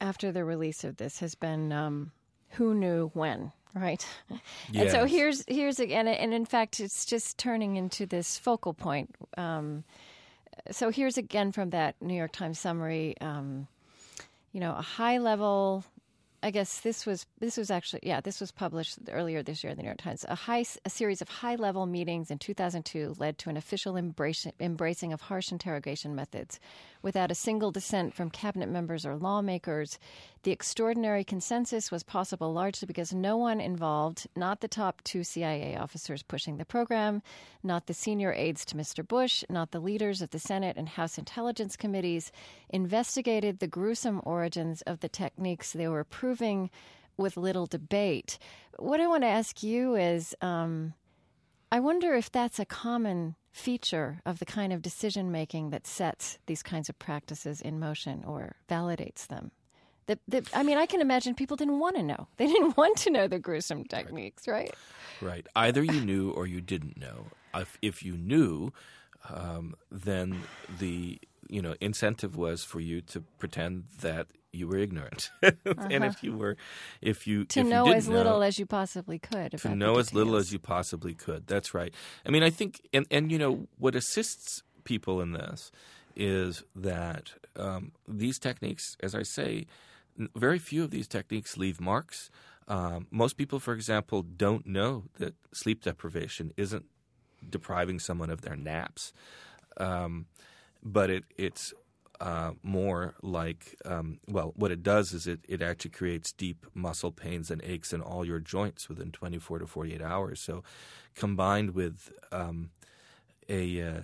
after the release of this has been um, who knew when, right? And so here's here's again, and in fact, it's just turning into this focal point. Um, so here's again from that New York Times summary. Um, you know, a high level. I guess this was this was actually yeah this was published earlier this year in the New York Times. A high a series of high level meetings in 2002 led to an official embrace, embracing of harsh interrogation methods, without a single dissent from cabinet members or lawmakers. The extraordinary consensus was possible largely because no one involved, not the top two CIA officers pushing the program, not the senior aides to Mr. Bush, not the leaders of the Senate and House Intelligence Committees, investigated the gruesome origins of the techniques they were proving with little debate. What I want to ask you is um, I wonder if that's a common feature of the kind of decision making that sets these kinds of practices in motion or validates them. The, the, I mean, I can imagine people didn't want to know. They didn't want to know the gruesome techniques, right? Right. Either you knew or you didn't know. If, if you knew, um, then the you know incentive was for you to pretend that you were ignorant, and if you were, if you Uh-huh. To if know didn't as little know, as you possibly could. to know as little as you possibly could. That's right. I mean, I think, and and you know what assists people in this is that um, these techniques, as I say, very few of these techniques leave marks. Um, most people, for example, don't know that sleep deprivation isn't depriving someone of their naps, um, but it it's uh, more like um, well, what it does is it it actually creates deep muscle pains and aches in all your joints within 24 to 48 hours. So, combined with um, a uh,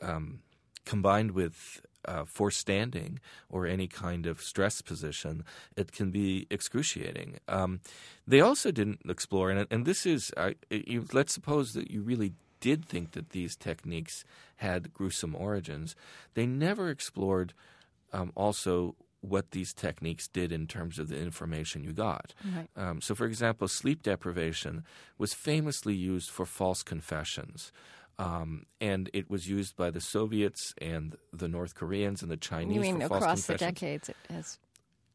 um, combined with uh, forced standing or any kind of stress position, it can be excruciating. Um, they also didn't explore, and, and this is, uh, you, let's suppose that you really did think that these techniques had gruesome origins. They never explored um, also what these techniques did in terms of the information you got. Right. Um, so, for example, sleep deprivation was famously used for false confessions. Um, and it was used by the Soviets and the North Koreans and the Chinese You mean across the decades? It has.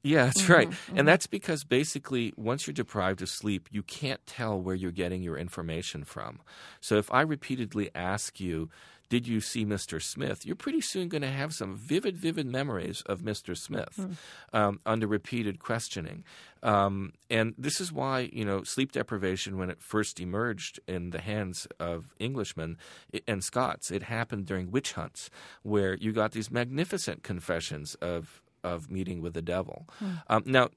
Yeah, that's Mm-hmm, right. And that's because basically, once you're deprived of sleep, you can't tell where you're getting your information from. So if I repeatedly ask you, did you see Mr. Smith? You're pretty soon going to have some vivid, vivid memories of Mr. Smith um, under repeated questioning. Um, and this is why, you know, sleep deprivation, when it first emerged in the hands of Englishmen and Scots, it happened during witch hunts where you got these magnificent confessions of of meeting with the devil. Um, now,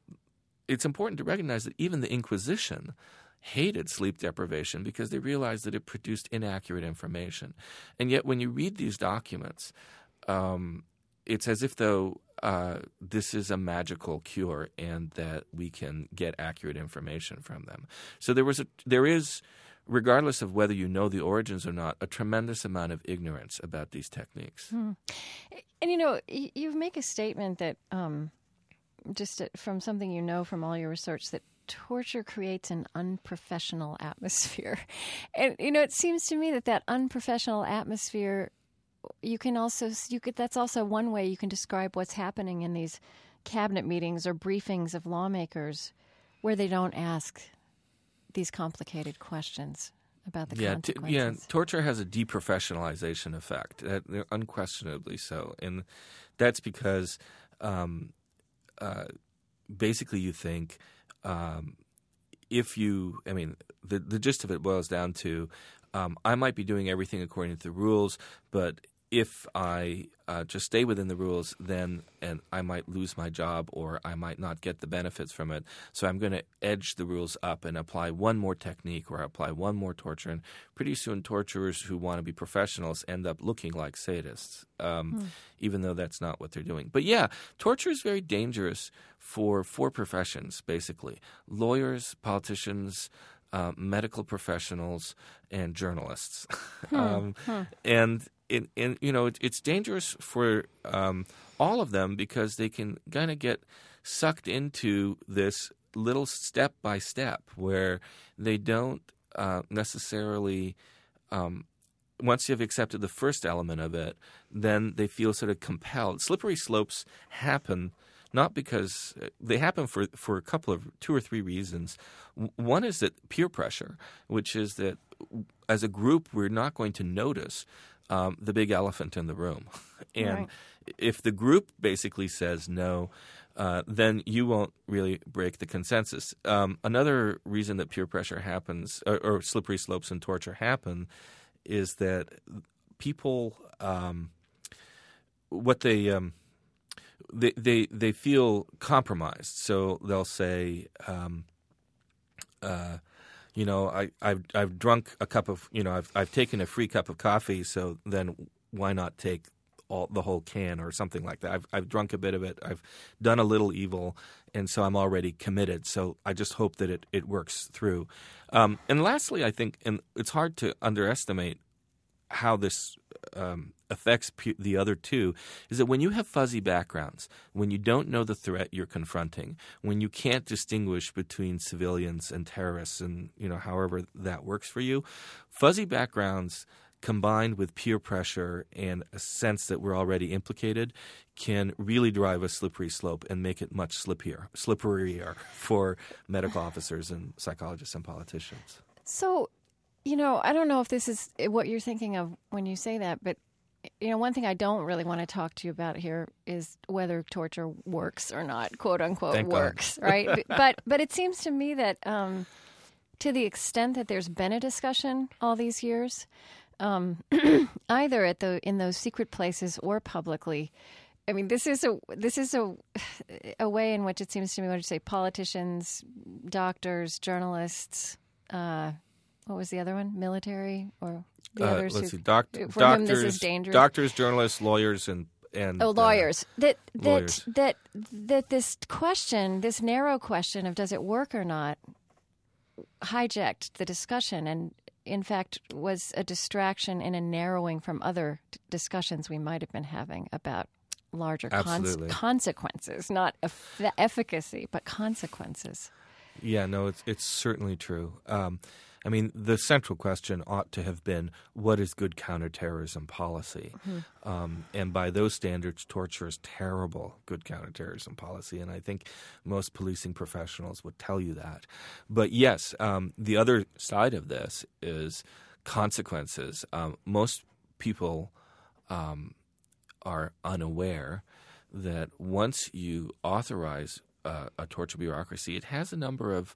it's important to recognize that even the Inquisition hated sleep deprivation because they realized that it produced inaccurate information. And yet, when you read these documents, um, it's as if though uh, this is a magical cure and that we can get accurate information from them. So there was a there is, regardless of whether you know the origins or not, a tremendous amount of ignorance about these techniques. And you know, you make a statement that um, just uh, from something you know from all your research that torture creates an unprofessional atmosphere. And you know, it seems to me that that unprofessional atmosphere you can also you could that's also one way you can describe what's happening in these cabinet meetings or briefings of lawmakers where they don't ask these complicated questions about the yeah, t- consequences. yeah. Torture has a deprofessionalization effect, uh, unquestionably so, and that's because um, uh, basically you think um, if you, I mean, the the gist of it boils down to um, I might be doing everything according to the rules, but if I uh, just stay within the rules, then and I might lose my job or I might not get the benefits from it. So I'm going to edge the rules up and apply one more technique or apply one more torture. And pretty soon, torturers who want to be professionals end up looking like sadists, um, even though that's not what they're doing. But yeah, torture is very dangerous for four professions, basically lawyers, politicians, uh, medical professionals, and journalists. um, And it, and you know it, it's dangerous for um, all of them because they can kind of get sucked into this little step by step where they don't uh, necessarily um, once you've accepted the first element of it, then they feel sort of compelled. Slippery slopes happen not because they happen for, for a couple of two or three reasons. One is that peer pressure, which is that as a group we're not going to notice um, the big elephant in the room. and Right. if the group basically says no, uh, then you won't really break the consensus. Um, another reason that peer pressure happens, or, or slippery slopes and torture happen, is that people, um, what they, um, they they they feel compromised, so they'll say, um, uh, you know, I, I've I've drunk a cup of, you know, I've I've taken a free cup of coffee, so then why not take all the whole can or something like that? I've I've drunk a bit of it. I've done a little evil, and so I'm already committed. So I just hope that it it works through. Um, and lastly, I think, and it's hard to underestimate how this um, affects pu- the other two is that when you have fuzzy backgrounds, when you don't know the threat you're confronting, when you can't distinguish between civilians and terrorists, and you know however that works for you, fuzzy backgrounds combined with peer pressure and a sense that we're already implicated can really drive a slippery slope and make it much slippier, slipperier for medical officers and psychologists and politicians. So, you know, I don't know if this is what you're thinking of when you say that, but you know, one thing I don't really want to talk to you about here is whether torture works or not, quote unquote Thank works, right? but, but but it seems to me that um, to the extent that there's been a discussion all these years, um, either at the in those secret places or publicly. I mean, this is a this is a a way in which it seems to me. What you say? Politicians, doctors, journalists. Uh, what was the other one? Military or the Uh, others? let's who- see, doc- doctors, this is dangerous. doctors, journalists, lawyers, and and Oh, uh, lawyers. that that lawyers. that that this question, this narrow question of does it work or not, hijacked the discussion, and in fact was a distraction and a narrowing from other d- discussions we might have been having about larger cons- consequences, not eff- efficacy, but consequences. Yeah, no, it's it's certainly true. Um, I mean, the central question ought to have been what is good counterterrorism policy? Um, and by those standards, torture is terrible good counterterrorism policy. And I think most policing professionals would tell you that. But yes, um, the other side of this is consequences. Um, most people um, are unaware that once you authorize uh, a torture bureaucracy, it has a number of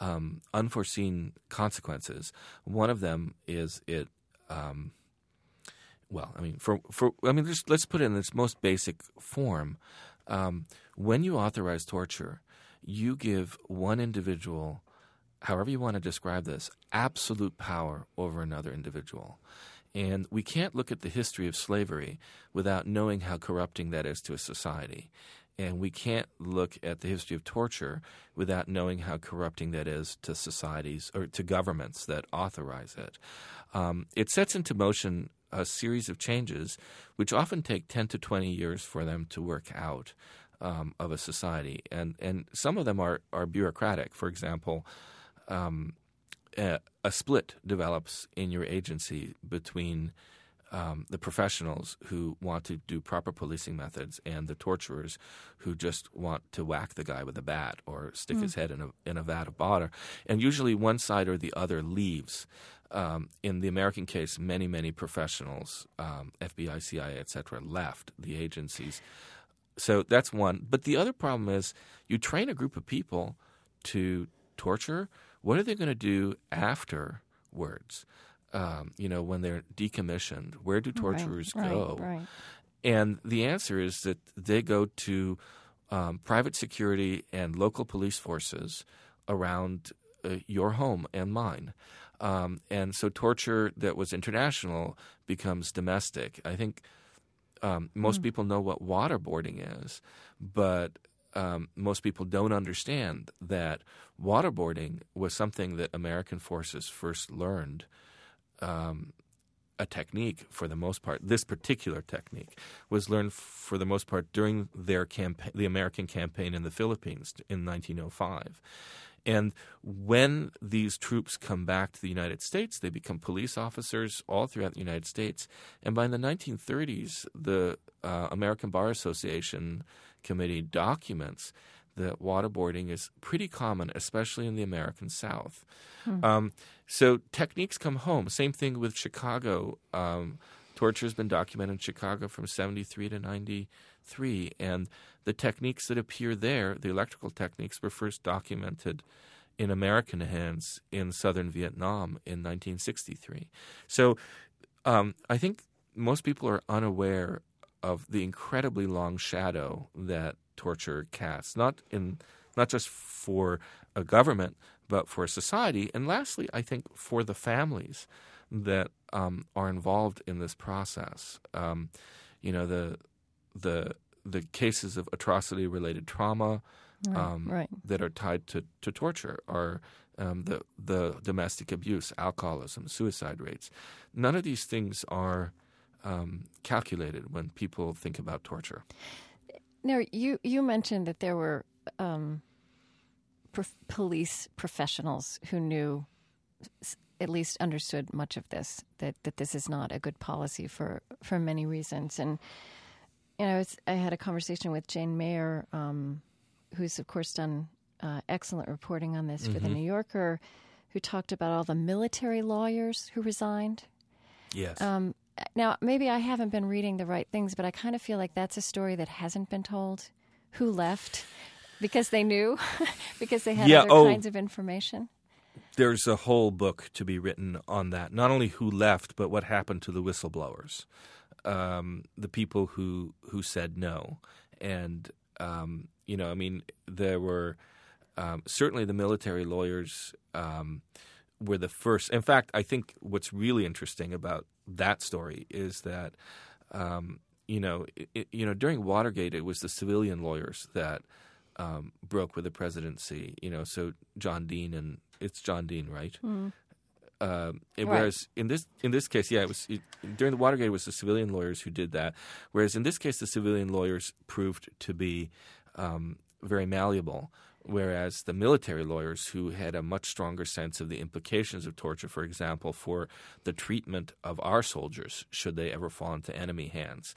um, unforeseen consequences. One of them is it. Um, well, I mean, for for I mean, just let's put it in its most basic form. Um, when you authorize torture, you give one individual, however you want to describe this, absolute power over another individual. And we can't look at the history of slavery without knowing how corrupting that is to a society. And we can't look at the history of torture without knowing how corrupting that is to societies or to governments that authorize it. Um, it sets into motion a series of changes which often take 10 to 20 years for them to work out um, of a society. And, and some of them are, are bureaucratic. For example, um, a, a split develops in your agency between um, the professionals who want to do proper policing methods and the torturers who just want to whack the guy with a bat or stick his head in a in a vat of water. And usually one side or the other leaves. Um, in the American case, many many professionals, um, FBI, CIA, etc., left the agencies. So that's one. But the other problem is you train a group of people to torture. What are they going to do afterwards? Um, you know, when they're decommissioned, where do torturers right, go? Right. And the answer is that they go to um, private security and local police forces around uh, your home and mine. Um, and so torture that was international becomes domestic. I think um, most people know what waterboarding is, but um, most people don't understand that waterboarding was something that American forces first learned um, a technique for the most part. This particular technique was learned for the most part during their campaign, the American campaign in the Philippines in 1905. And when these troops come back to the United States, they become police officers all throughout the United States. And by the 1930s, the uh, American Bar Association committee documents that waterboarding is pretty common, especially in the American South. Um, so techniques come home. Same thing with Chicago. Um, torture has been documented in Chicago from 73 to 93. And the techniques that appear there, the electrical techniques, were first documented in American hands in southern Vietnam in 1963. So um, I think most people are unaware of the incredibly long shadow that torture casts, not in not just for a government, but for society, and lastly, I think for the families that um, are involved in this process. Um, you know the the the cases of atrocity related trauma Right, um, right. that are tied to, to torture are um, the the domestic abuse, alcoholism, suicide rates. None of these things are um, calculated when people think about torture. Now, you you mentioned that there were um, prof- police professionals who knew, at least understood much of this. That that this is not a good policy for for many reasons. And you know, it's, I had a conversation with Jane Mayer, um, who's of course done uh, excellent reporting on this for the New Yorker, who talked about all the military lawyers who resigned. Yes. Um, now, maybe I haven't been reading the right things, but I kind of feel like that's a story that hasn't been told. Who left because they knew, because they had Yeah, other oh. kinds of information. There's a whole book to be written on that. Not only who left, but what happened to the whistleblowers, um, the people who who said no, and um, you know, I mean, there were um, certainly the military lawyers um, were the first. In fact, I think what's really interesting about that story is that um, you know, it, you know, during Watergate, it was the civilian lawyers that um, broke with the presidency. You know, so John Dean and it's John Dean, right? Um, and Right. Whereas in this in this case, yeah, it was it, during the Watergate, it was the civilian lawyers who did that. Whereas in this case, the civilian lawyers proved to be um, very malleable. Whereas the military lawyers, who had a much stronger sense of the implications of torture, for example, for the treatment of our soldiers should they ever fall into enemy hands,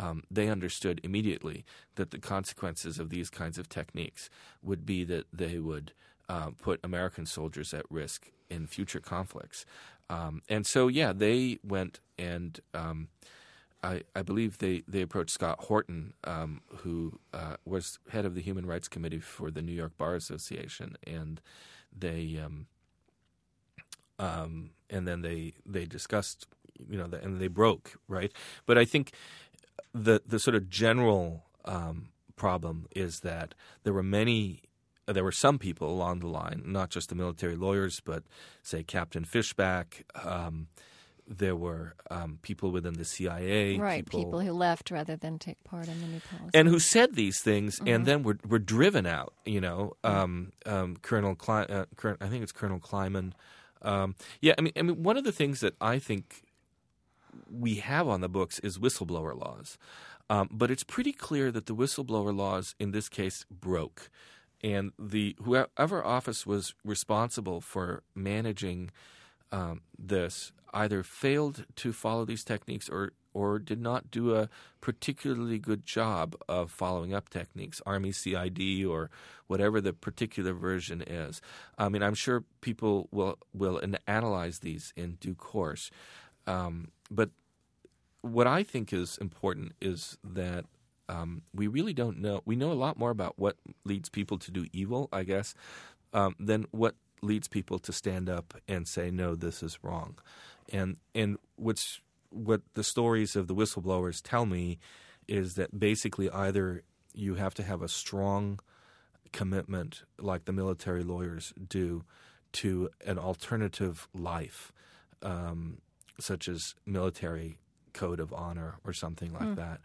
um, they understood immediately that the consequences of these kinds of techniques would be that they would uh, put American soldiers at risk in future conflicts. Um, and so, yeah, they went and um, I, I believe they, they approached Scott Horton, um, who uh, was head of the Human Rights Committee for the New York Bar Association, and they um, um, and then they they discussed, you know, the, and they broke right. But I think the the sort of general um, problem is that there were many. There were some people along the line, not just the military lawyers, but say Captain Fishback. Um, there were um, people within the CIA, right, people, who left rather than take part in the new policy. and who said these things, and then were were driven out. You know, um, um, Colonel, Kle- uh, Colonel, I think it's Colonel Kleinman. Um, yeah, I mean, I mean, one of the things that I think we have on the books is whistleblower laws, um, but it's pretty clear that the whistleblower laws in this case broke, and the whoever office was responsible for managing um, this either failed to follow these techniques or or did not do a particularly good job of following up techniques, Army CID or whatever the particular version is. I mean, I'm sure people will will analyze these in due course, um, but what I think is important is that um, we really don't know. We know a lot more about what leads people to do evil, I guess, um, than what leads people to stand up and say, "No, this is wrong." And and what's what the stories of the whistleblowers tell me is that basically either you have to have a strong commitment, like the military lawyers do, to an alternative life, um, such as military code of honor or something like that,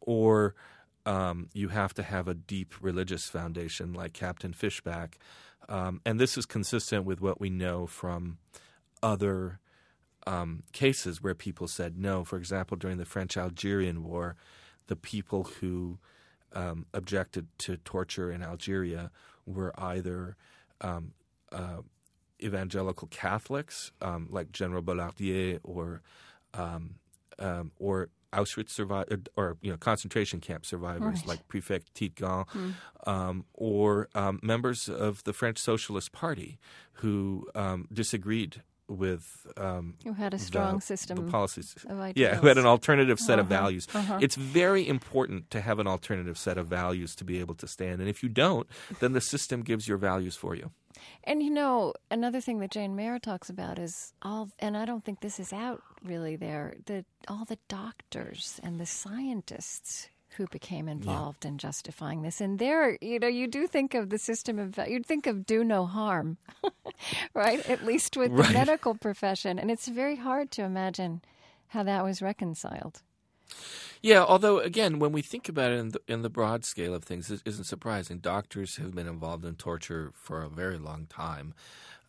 or um, you have to have a deep religious foundation, like Captain Fishback, um, and this is consistent with what we know from other um, cases where people said no. For example, during the French Algerian War, the people who um, objected to torture in Algeria were either um, uh, evangelical Catholics, um, like General Bollardière, or um, um, or Auschwitz survivors, or you know concentration camp survivors Right. like Prefect Teitgen, um, or um, members of the French Socialist Party who um, disagreed with um, Who had a strong the, system the policies. of Yeah, who had an alternative set of Uh-huh, values. uh-huh. It's very important to have an alternative set of values to be able to stand. And if you don't, then the system gives your values for you. And you know, another thing that Jane Mayer talks about is all, and I don't think this is out really there, that all the doctors and the scientists who became involved in justifying this. And there, you know, you do think of the system of, you'd think of do no harm, right? At least with Right. the medical profession. And it's very hard to imagine how that was reconciled. Yeah, although again, when we think about it in the, in the broad scale of things, it isn't surprising. Doctors have been involved in torture for a very long time.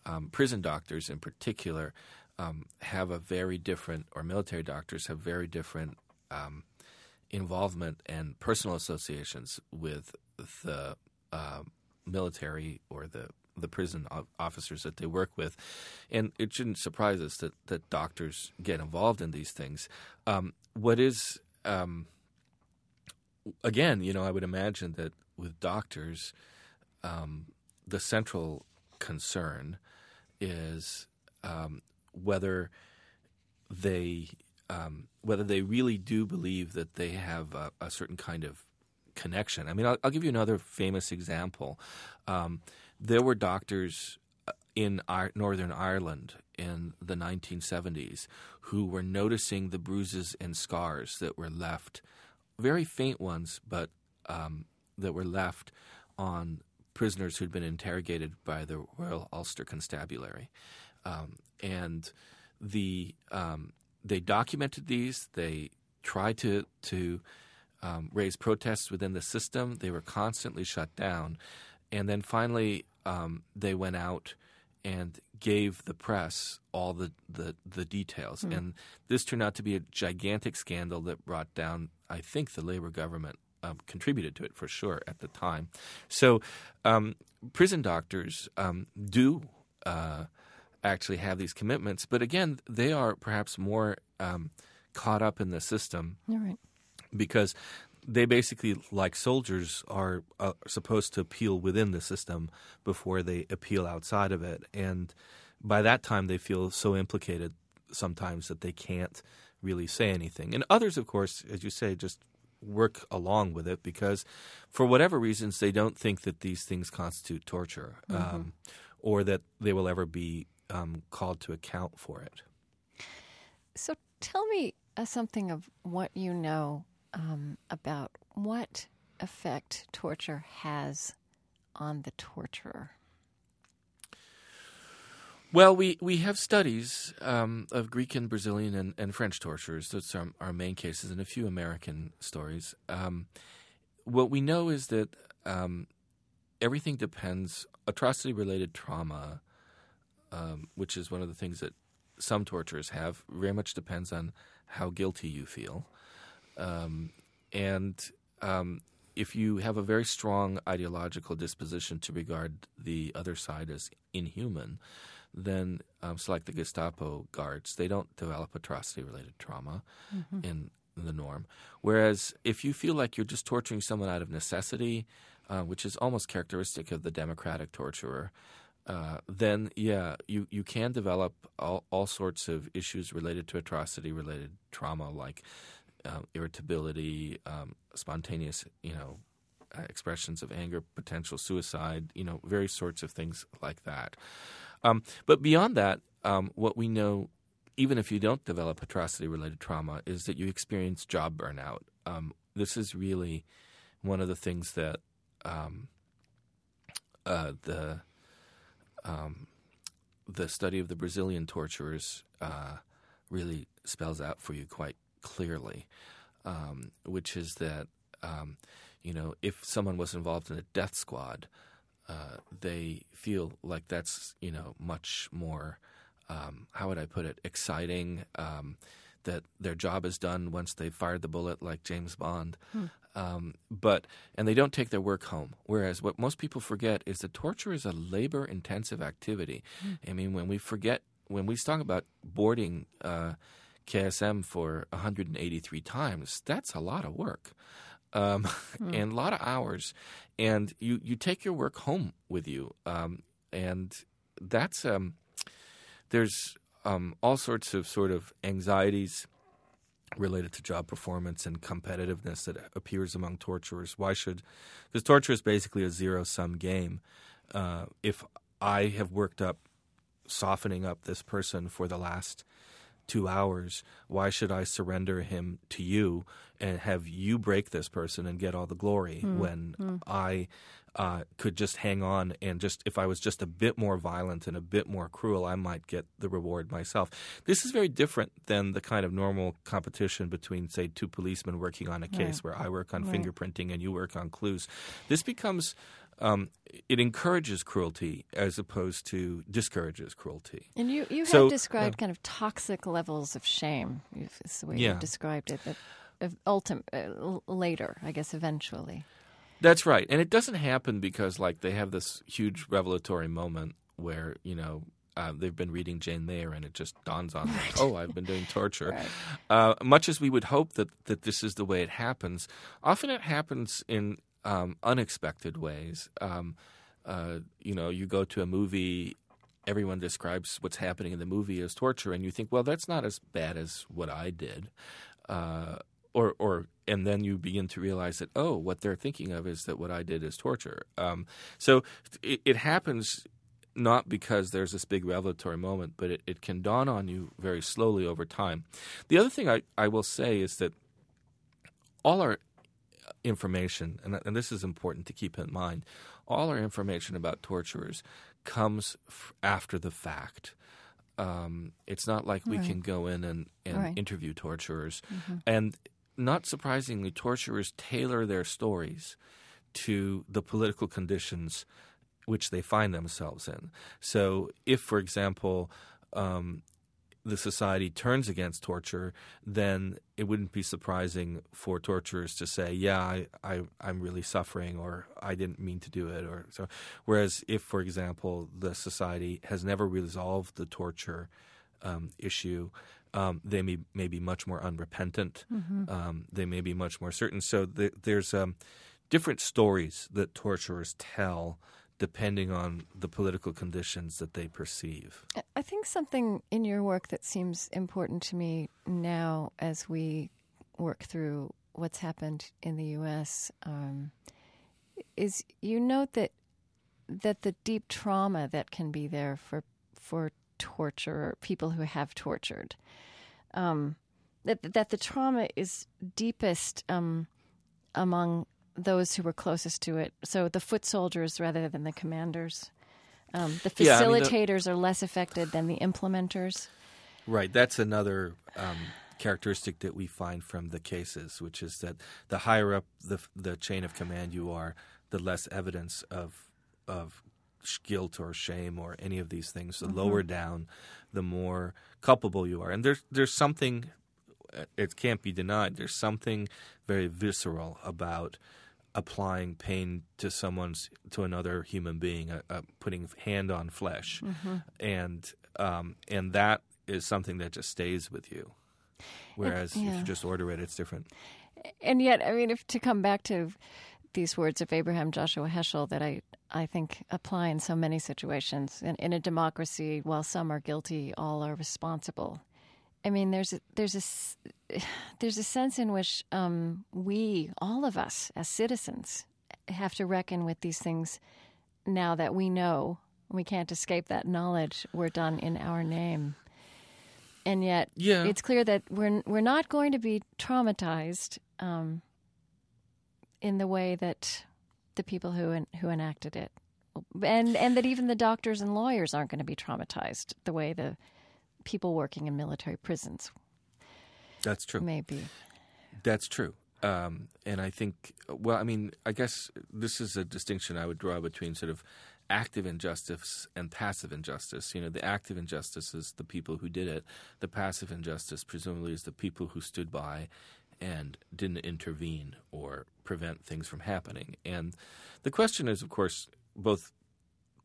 Um, prison doctors, in particular, um, have a very different, or military doctors have very different um, involvement and personal associations with the uh, military or the the prison officers that they work with, and it shouldn't surprise us that that doctors get involved in these things. Um, what is um, again, you know, I would imagine that with doctors, um, the central concern is um, whether they um, whether they really do believe that they have a, a certain kind of connection. I mean, I'll, I'll give you another famous example. Um, there were doctors uh, in Northern Ireland in the 1970s who were noticing the bruises and scars that were left, very faint ones, but um, that were left on prisoners who'd been interrogated by the Royal Ulster Constabulary. Um, and the um, they documented these. They tried to to um, raise protests within the system. They were constantly shut down, and then finally um, they went out and gave the press all the the, the details. And this turned out to be a gigantic scandal that brought down, I think, the Labor government. Um, contributed to it for sure at the time. So, um, prison doctors um, do uh, actually have these commitments, but again, they are perhaps more um, caught up in the system right. because they basically, like soldiers, are uh, supposed to appeal within the system before they appeal outside of it. And by that time, they feel so implicated sometimes that they can't really say anything. And others, of course, as you say, just work along with it because for whatever reasons they don't think that these things constitute torture um, or that they will ever be um, called to account for it. So tell me uh, something of what you know um, about what effect torture has on the torturer. Well, we, we have studies um, of Greek and Brazilian and, and French torturers. Those are our main cases, and a few American stories. Um, what we know is that um, everything depends, atrocity related trauma, um, which is one of the things that some torturers have, very much depends on how guilty you feel. Um, and um, if you have a very strong ideological disposition to regard the other side as inhuman, then um, so like the Gestapo guards, they don't develop atrocity-related trauma in the norm. Whereas if you feel like you're just torturing someone out of necessity, uh, which is almost characteristic of the democratic torturer, uh, then yeah, you, you can develop all, all sorts of issues related to atrocity-related trauma, like um, irritability, um, spontaneous, you know, uh, expressions of anger, potential suicide, you know, various sorts of things like that. Um, but beyond that, um, what we know, even if you don't develop atrocity related trauma, is that you experience job burnout. Um, this is really one of the things that um, uh, the the study of the Brazilian torturers uh, really spells out for you quite clearly, um, which is that um, you know if someone was involved in a death squad, uh, they feel like that's you know much more um, how would I put it exciting um, that their job is done once they've fired the bullet like James Bond. Um, but and they don't take their work home. Whereas what most people forget is that torture is a labor intensive activity. I mean, when we forget when we talk about boarding uh, KSM for 183 times, that's a lot of work um, and a lot of hours. And you, you take your work home with you. Um, and that's, um, there's um, all sorts of sort of anxieties related to job performance and competitiveness that appears among torturers. Why should because torture is basically a zero sum game. Uh, if I have worked up softening up this person for the last two hours, why should I surrender him to you and have you break this person and get all the glory when I uh, could just hang on and just, if I was just a bit more violent and a bit more cruel, I might get the reward myself. This is very different than the kind of normal competition between, say, two policemen working on a case Right. where I work on Right. fingerprinting and you work on clues. This becomes um, it encourages cruelty as opposed to discourages cruelty. And you, you have So, described kind of toxic levels of shame. Is the way Yeah. you've described it. That, of ultim, uh, later, I guess, eventually. That's right, and it doesn't happen because like they have this huge revelatory moment where you know. Uh, they've been reading Jane Eyre, and it just dawns on them. Oh, I've been doing torture. Right. Uh, much as we would hope that that this is the way it happens, often it happens in um, unexpected ways. Um, uh, you know, you go to a movie, everyone describes what's happening in the movie as torture, and you think, well, that's not as bad as what I did. Uh, or, or, and then you begin to realize that, oh, what they're thinking of is that what I did is torture. Um, so it, it happens not because there's this big revelatory moment, but it, it can dawn on you very slowly over time. The other thing I, I will say is that all our information, and, and this is important to keep in mind, all our information about torturers comes f- after the fact. Um, it's not like we Right. can go in and, and Right. interview torturers. And not surprisingly, torturers tailor their stories to the political conditions which they find themselves in. So, if, for example, um, the society turns against torture, then it wouldn't be surprising for torturers to say, "Yeah, I, I, I'm really suffering," or "I didn't mean to do it," or so. Whereas, if, for example, the society has never resolved the torture um, issue, um, they may, may be much more unrepentant. Um, they may be much more certain. So th- there's um, different stories that torturers tell depending on the political conditions that they perceive. I- think something in your work that seems important to me now as we work through what's happened in the U.S. Um, is you note that that the deep trauma that can be there for for torture or people who have tortured um, that that the trauma is deepest um, among those who were closest to it. So the foot soldiers rather than the commanders. Um, the Yeah, I mean, the- facilitators are less affected than the implementers. Right. That's another um, characteristic that we find from the cases, which is that the higher up the the chain of command you are, the less evidence of of guilt or shame or any of these things. The lower down, the more culpable you are. And there's there's something uh, it can't be denied. There's something very visceral about applying pain to someone's to another human being, uh, uh, putting hand on flesh, and um, and that is something that just stays with you. Whereas if yeah. you just order it, it's different. And yet, I mean, if to come back to these words of Abraham Joshua Heschel that I, I think apply in so many situations. In, in a democracy, while some are guilty, all are responsible. I mean, there's a, there's a there's a sense in which um, we, all of us as citizens, have to reckon with these things now that we know we can't escape that knowledge We're done in our name. And yet, Yeah. it's clear that we're we're not going to be traumatized um, in the way that the people who en- who enacted it, and and that even the doctors and lawyers aren't going to be traumatized the way the people working in military prisons That's true. Maybe. That's true. Um, and I think, well, I mean, I guess this is a distinction I would draw between sort of active injustice and passive injustice. You know, the active injustice is the people who did it. The passive injustice, presumably, is the people who stood by and didn't intervene or prevent things from happening. And the question is, of course, both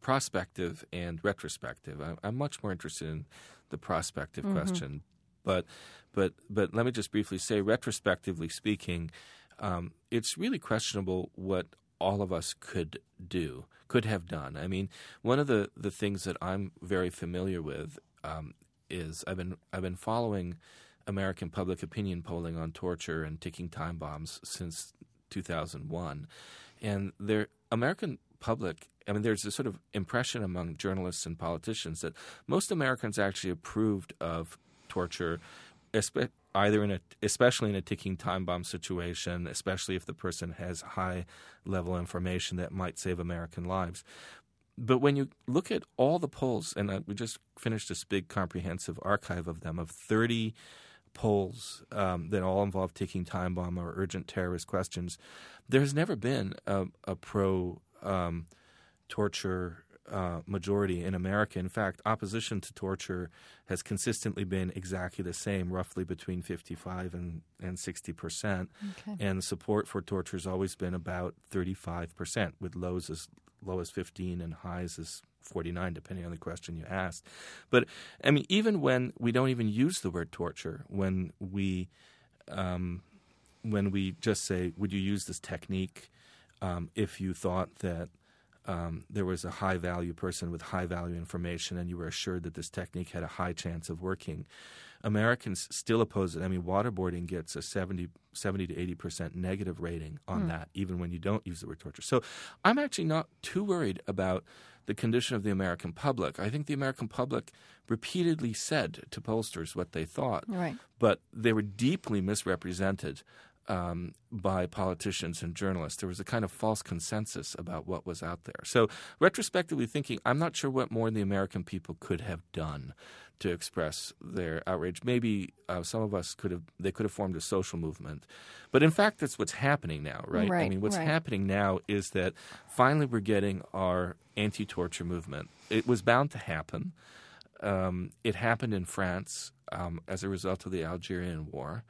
prospective and retrospective. I'm, I'm much more interested in the prospective question, but but but let me just briefly say, retrospectively speaking, um, it's really questionable what all of us could do, could have done. I mean, one of the the things that I'm very familiar with um, is I've been I've been following American public opinion polling on torture and ticking time bombs since 2001, and the American public. I mean, there's a sort of impression among journalists and politicians that most Americans actually approved of torture, either in a, especially in a ticking time bomb situation, especially if the person has high level information that might save American lives. But when you look at all the polls, and we just finished this big comprehensive archive of them of 30 polls um, that all involve ticking time bomb or urgent terrorist questions, there has never been a, a pro um, torture uh, majority in America. In fact, opposition to torture has consistently been exactly the same, roughly between 55 and, and 60 percent. Okay. And support for torture has always been about 35 percent, with lows as low as 15 and highs as 49, depending on the question you asked. But I mean, even when we don't even use the word torture, when we um, when we just say, "Would you use this technique?" Um, if you thought that um, there was a high value person with high value information and you were assured that this technique had a high chance of working. Americans still oppose it. I mean, waterboarding gets a 70, 70 to 80% negative rating on that, even when you don't use the word torture. So I'm actually not too worried about the condition of the American public. I think the American public repeatedly said to pollsters what they thought, Right. but they were deeply misrepresented um, by politicians and journalists. There was a kind of false consensus about what was out there. So, retrospectively thinking, I'm not sure what more the American people could have done to express their outrage. Maybe uh, some of us could have they could have formed a social movement, but in fact, that's what's happening now, right? I mean, what's right. happening now is that finally we're getting our anti-torture movement. It was bound to happen. Um, it happened in France um, as a result of the Algerian War,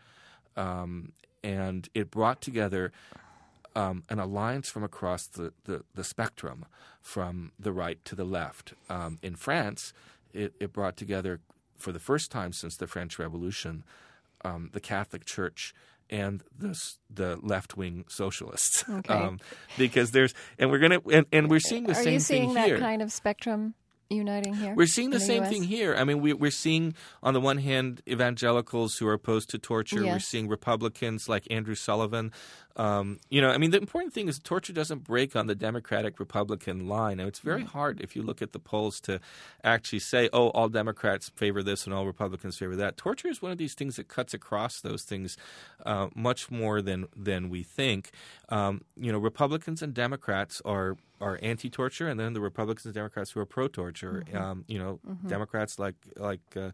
um, and it brought together um, an alliance from across the, the, the spectrum, from the right to the left. Um, in France, it, it brought together, for the first time since the French Revolution, um, the Catholic Church and the the left wing socialists, Okay. um, because there's and we're gonna and, and we're seeing the Are same you seeing thing that here. kind of spectrum uniting here? We're seeing the, in same US? thing here. I mean, we, we're seeing, on the one hand, evangelicals who are opposed to torture. We're seeing Republicans like Andrew Sullivan. Um, you know, I mean, the important thing is torture doesn't break on the Democratic Republican line. And it's very hard if you look at the polls to actually say, oh, all Democrats favor this and all Republicans favor that. Torture is one of these things that cuts across those things uh, much more than than we think. Um, you know, Republicans and Democrats are are anti-torture, and then the Republicans and Democrats who are pro-torture. Um, you know, Democrats like like uh,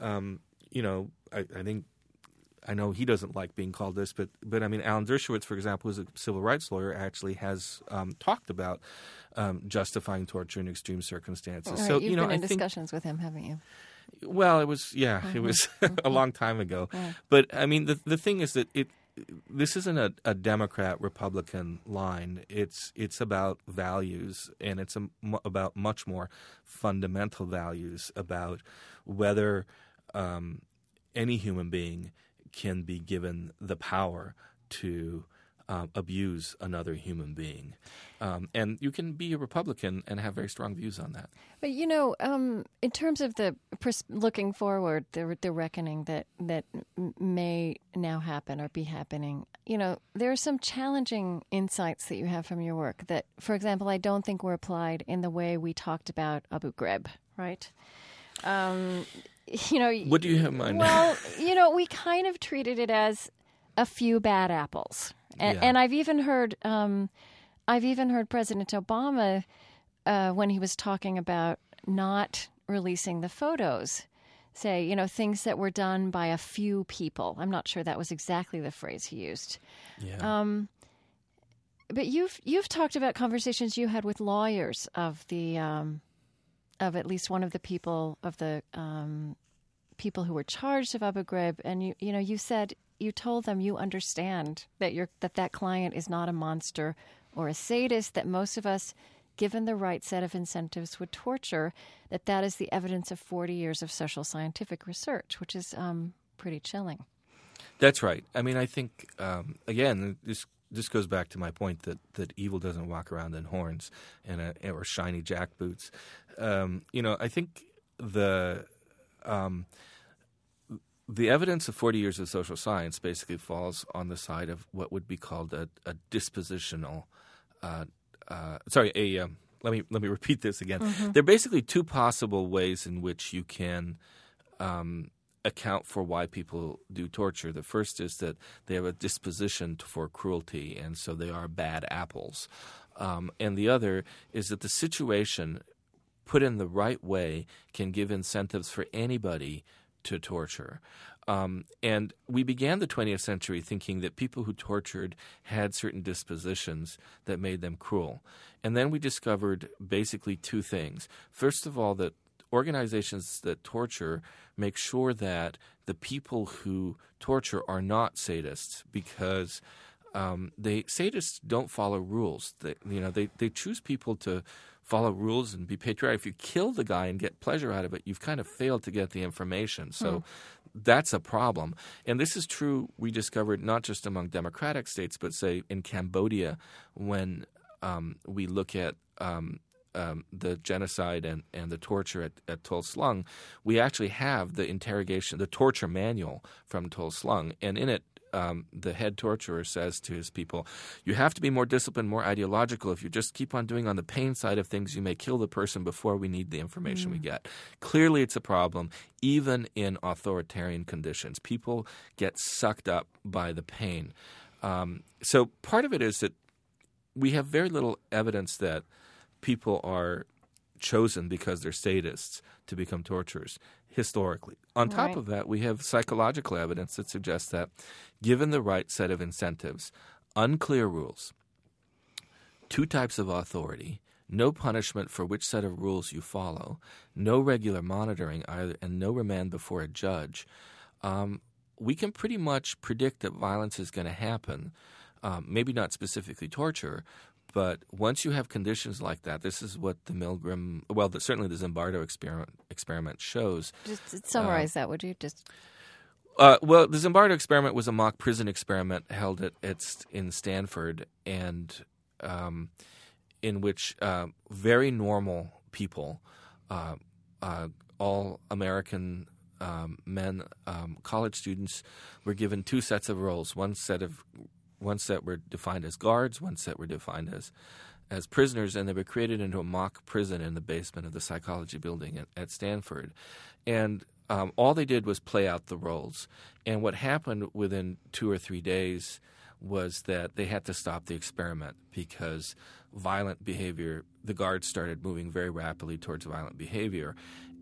um, you know, I, I think I know he doesn't like being called this, but but I mean, Alan Dershowitz, for example, who's a civil rights lawyer, actually has um, talked about um, justifying torture in extreme circumstances. Right, so you've you know, been in I think discussions with him, haven't you? well, it was yeah, it was a long time ago. Yeah. But I mean, the the thing is that it this isn't a, a Democrat Republican line. It's it's about values, and it's about much more fundamental values about whether um, any human being can be given the power to um, abuse another human being, um, and you can be a Republican and have very strong views on that. But you know, um, in terms of the pers- looking forward, the the reckoning that that may now happen or be happening, you know, there are some challenging insights that you have from your work that, for example, I don't think were applied in the way we talked about Abu Ghraib, right? Um, you know, What do you have in mind? well, you know, we kind of treated it as a few bad apples, and, Yeah. and I've even heard, um, I've even heard President Obama uh, when he was talking about not releasing the photos, say, you know, things that were done by a few people. I'm not sure that was exactly the phrase he used. yeah. Um, but you've you've talked about conversations you had with lawyers of the um, of at least one of the people of the um, people who were charged of Abu Ghraib, and you you know you said you told them you understand that your that that client is not a monster or a sadist. That most of us, given the right set of incentives, would torture. That that is the evidence of forty years of social scientific research, which is um, pretty chilling. That's right. I mean, I think um, again, this this goes back to my point that, that evil doesn't walk around in horns and a, or shiny jack boots. Um, you know, I think the um, the evidence of 40 years of social science basically falls on the side of what would be called a, a dispositional. Uh, uh, sorry, a um, let me let me repeat this again. There are basically two possible ways in which you can um, account for why people do torture. The first is that they have a disposition for cruelty, and so they are bad apples. Um, and the other is that the situation put in the right way can give incentives for anybody to torture. Um, and we began the 20th century thinking that people who tortured had certain dispositions that made them cruel. And then we discovered basically two things. First of all, that organizations that torture make sure that the people who torture are not sadists because um, they sadists don't follow rules. They, you know, they, they choose people to follow rules and be patriotic. If you kill the guy and get pleasure out of it, you've kind of failed to get the information. So that's a problem. And this is true. We discovered not just among democratic states, but say in Cambodia, when um, we look at um, um, the genocide and, and the torture at, at Tuol Sleng, we actually have the interrogation, the torture manual from Tuol Sleng, and in it, um, the head torturer says to his people, "You have to be more disciplined, more ideological. If you just keep on doing on the pain side of things, you may kill the person before we need the information we get." Clearly, it's a problem, even in authoritarian conditions. People get sucked up by the pain. Um, so part of it is that we have very little evidence that people are chosen because they're sadists to become torturers historically. On top Right. of that, we have psychological evidence that suggests that given the right set of incentives, unclear rules, two types of authority, no punishment for which set of rules you follow, no regular monitoring either, and no remand before a judge, um, we can pretty much predict that violence is going to happen. Um, maybe not specifically torture, but once you have conditions like that, this is what the Milgram, well, the, certainly the Zimbardo experiment, experiment shows. Just summarize that, would you? Just Uh, well, the Zimbardo experiment was a mock prison experiment held at, at in Stanford, and um, in which uh, very normal people, uh, uh, all American um, men, um, college students, were given two sets of roles. One set of one set were defined as guards, one set were defined as as prisoners, and they were created into a mock prison in the basement of the psychology building at, at Stanford. And um, all they did was play out the roles. And what happened within two or three days was that they had to stop the experiment because violent behavior, the guards started moving very rapidly towards violent behavior.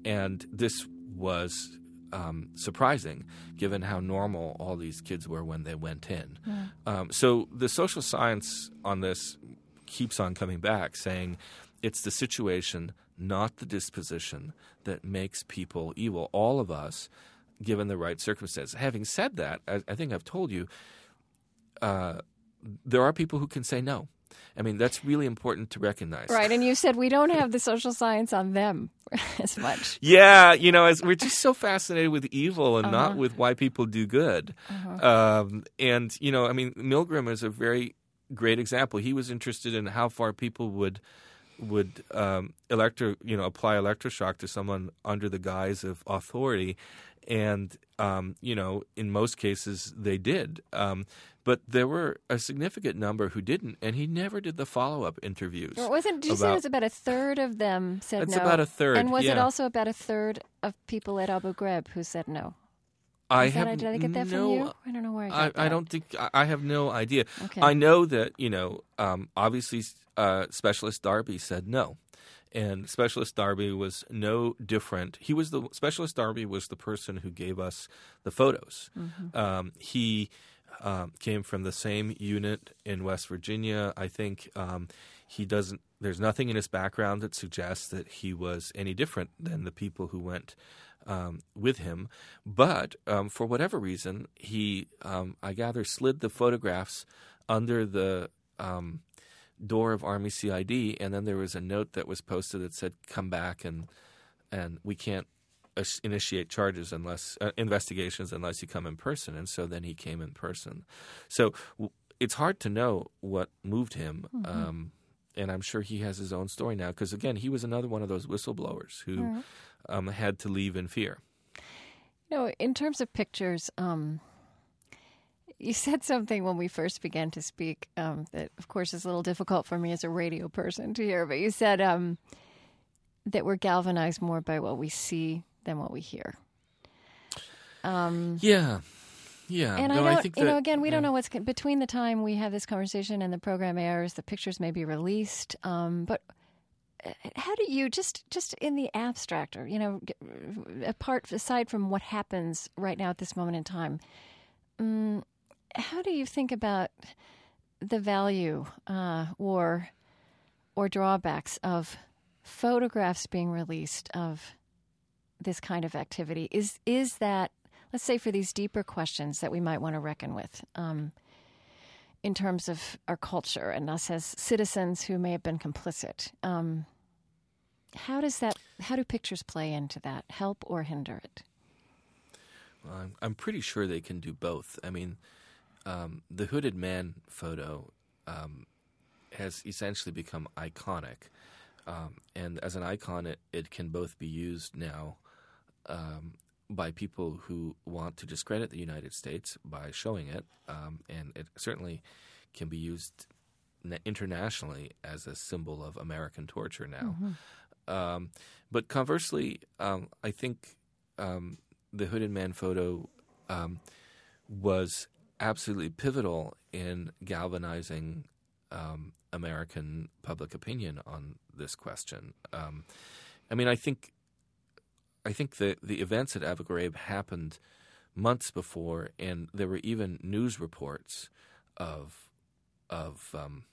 And this was um, surprising given how normal all these kids were when they went in. Um, so the social science on this keeps on coming back, saying it's the situation, not the disposition, that makes people evil. All of us, given the right circumstances. Having said that, I, I think I've told you, uh, there are people who can say no. I mean, that's really important to recognize. right, and you said we don't have the social science on them as much. Yeah, you know, as we're just so fascinated with evil and Uh-huh. not with why people do good. Um, and you know, I mean, Milgram is a very great example. He was interested in how far people would would um, electro, you know, apply electroshock to someone under the guise of authority, and um, you know, in most cases they did. Um, but there were a significant number who didn't, and he never did the follow up interviews. Or wasn't? Did you say it was about a third of them said It's no? about a third, And was it also about a third of people at Abu Ghraib who said no? I that- have did I get that no, from you? I don't know where I got I, that. I don't think I, I have no idea. Okay. I know that you know. Um, obviously, uh, Specialist Darby said no, and Specialist Darby was no different. He was the Specialist Darby was the person who gave us the photos. Mm-hmm. Um, he um, came from the same unit in West Virginia. I think um, he doesn't. There's nothing in his background that suggests that he was any different than the people who went um, with him. But um, for whatever reason, he, um, I gather, slid the photographs under the um, door of Army CID, and then there was a note that was posted that said, "Come back and and we can't." Initiate charges unless uh, investigations unless you come in person, and so then he came in person. So w- it's hard to know what moved him, um, and I'm sure he has his own story now. Because again, he was another one of those whistleblowers who um, had to leave in fear. You know, in terms of pictures, um, you said something when we first began to speak um, that, of course, is a little difficult for me as a radio person to hear. But you said um, that we're galvanized more by what we see than what we hear. Yeah, yeah. And no, I don't, think you know, again, we yeah. don't know what's between the time we have this conversation and the program airs. The pictures may be released, um, but uh, how do you just just in the abstract, or you know, apart aside from what happens right now at this moment in time, um, how do you think about the value uh, or or drawbacks of photographs being released of this kind of activity? Is is that let's say for these deeper questions that we might want to reckon with um, in terms of our culture and us as citizens who may have been complicit? Um, how does that? How do pictures play into that? Help or hinder it? Well, I'm, I'm pretty sure they can do both. I mean, um, the hooded man photo um, has essentially become iconic, um, and as an icon, it, it can both be used now um, by people who want to discredit the United States by showing it, um, and it certainly can be used internationally as a symbol of American torture now. Um, but conversely, um, I think um, the hooded man photo um, was absolutely pivotal in galvanizing um, American public opinion on this question. Um, I mean, I think I think the the events at Abu Ghraib happened months before, and there were even news reports of of um,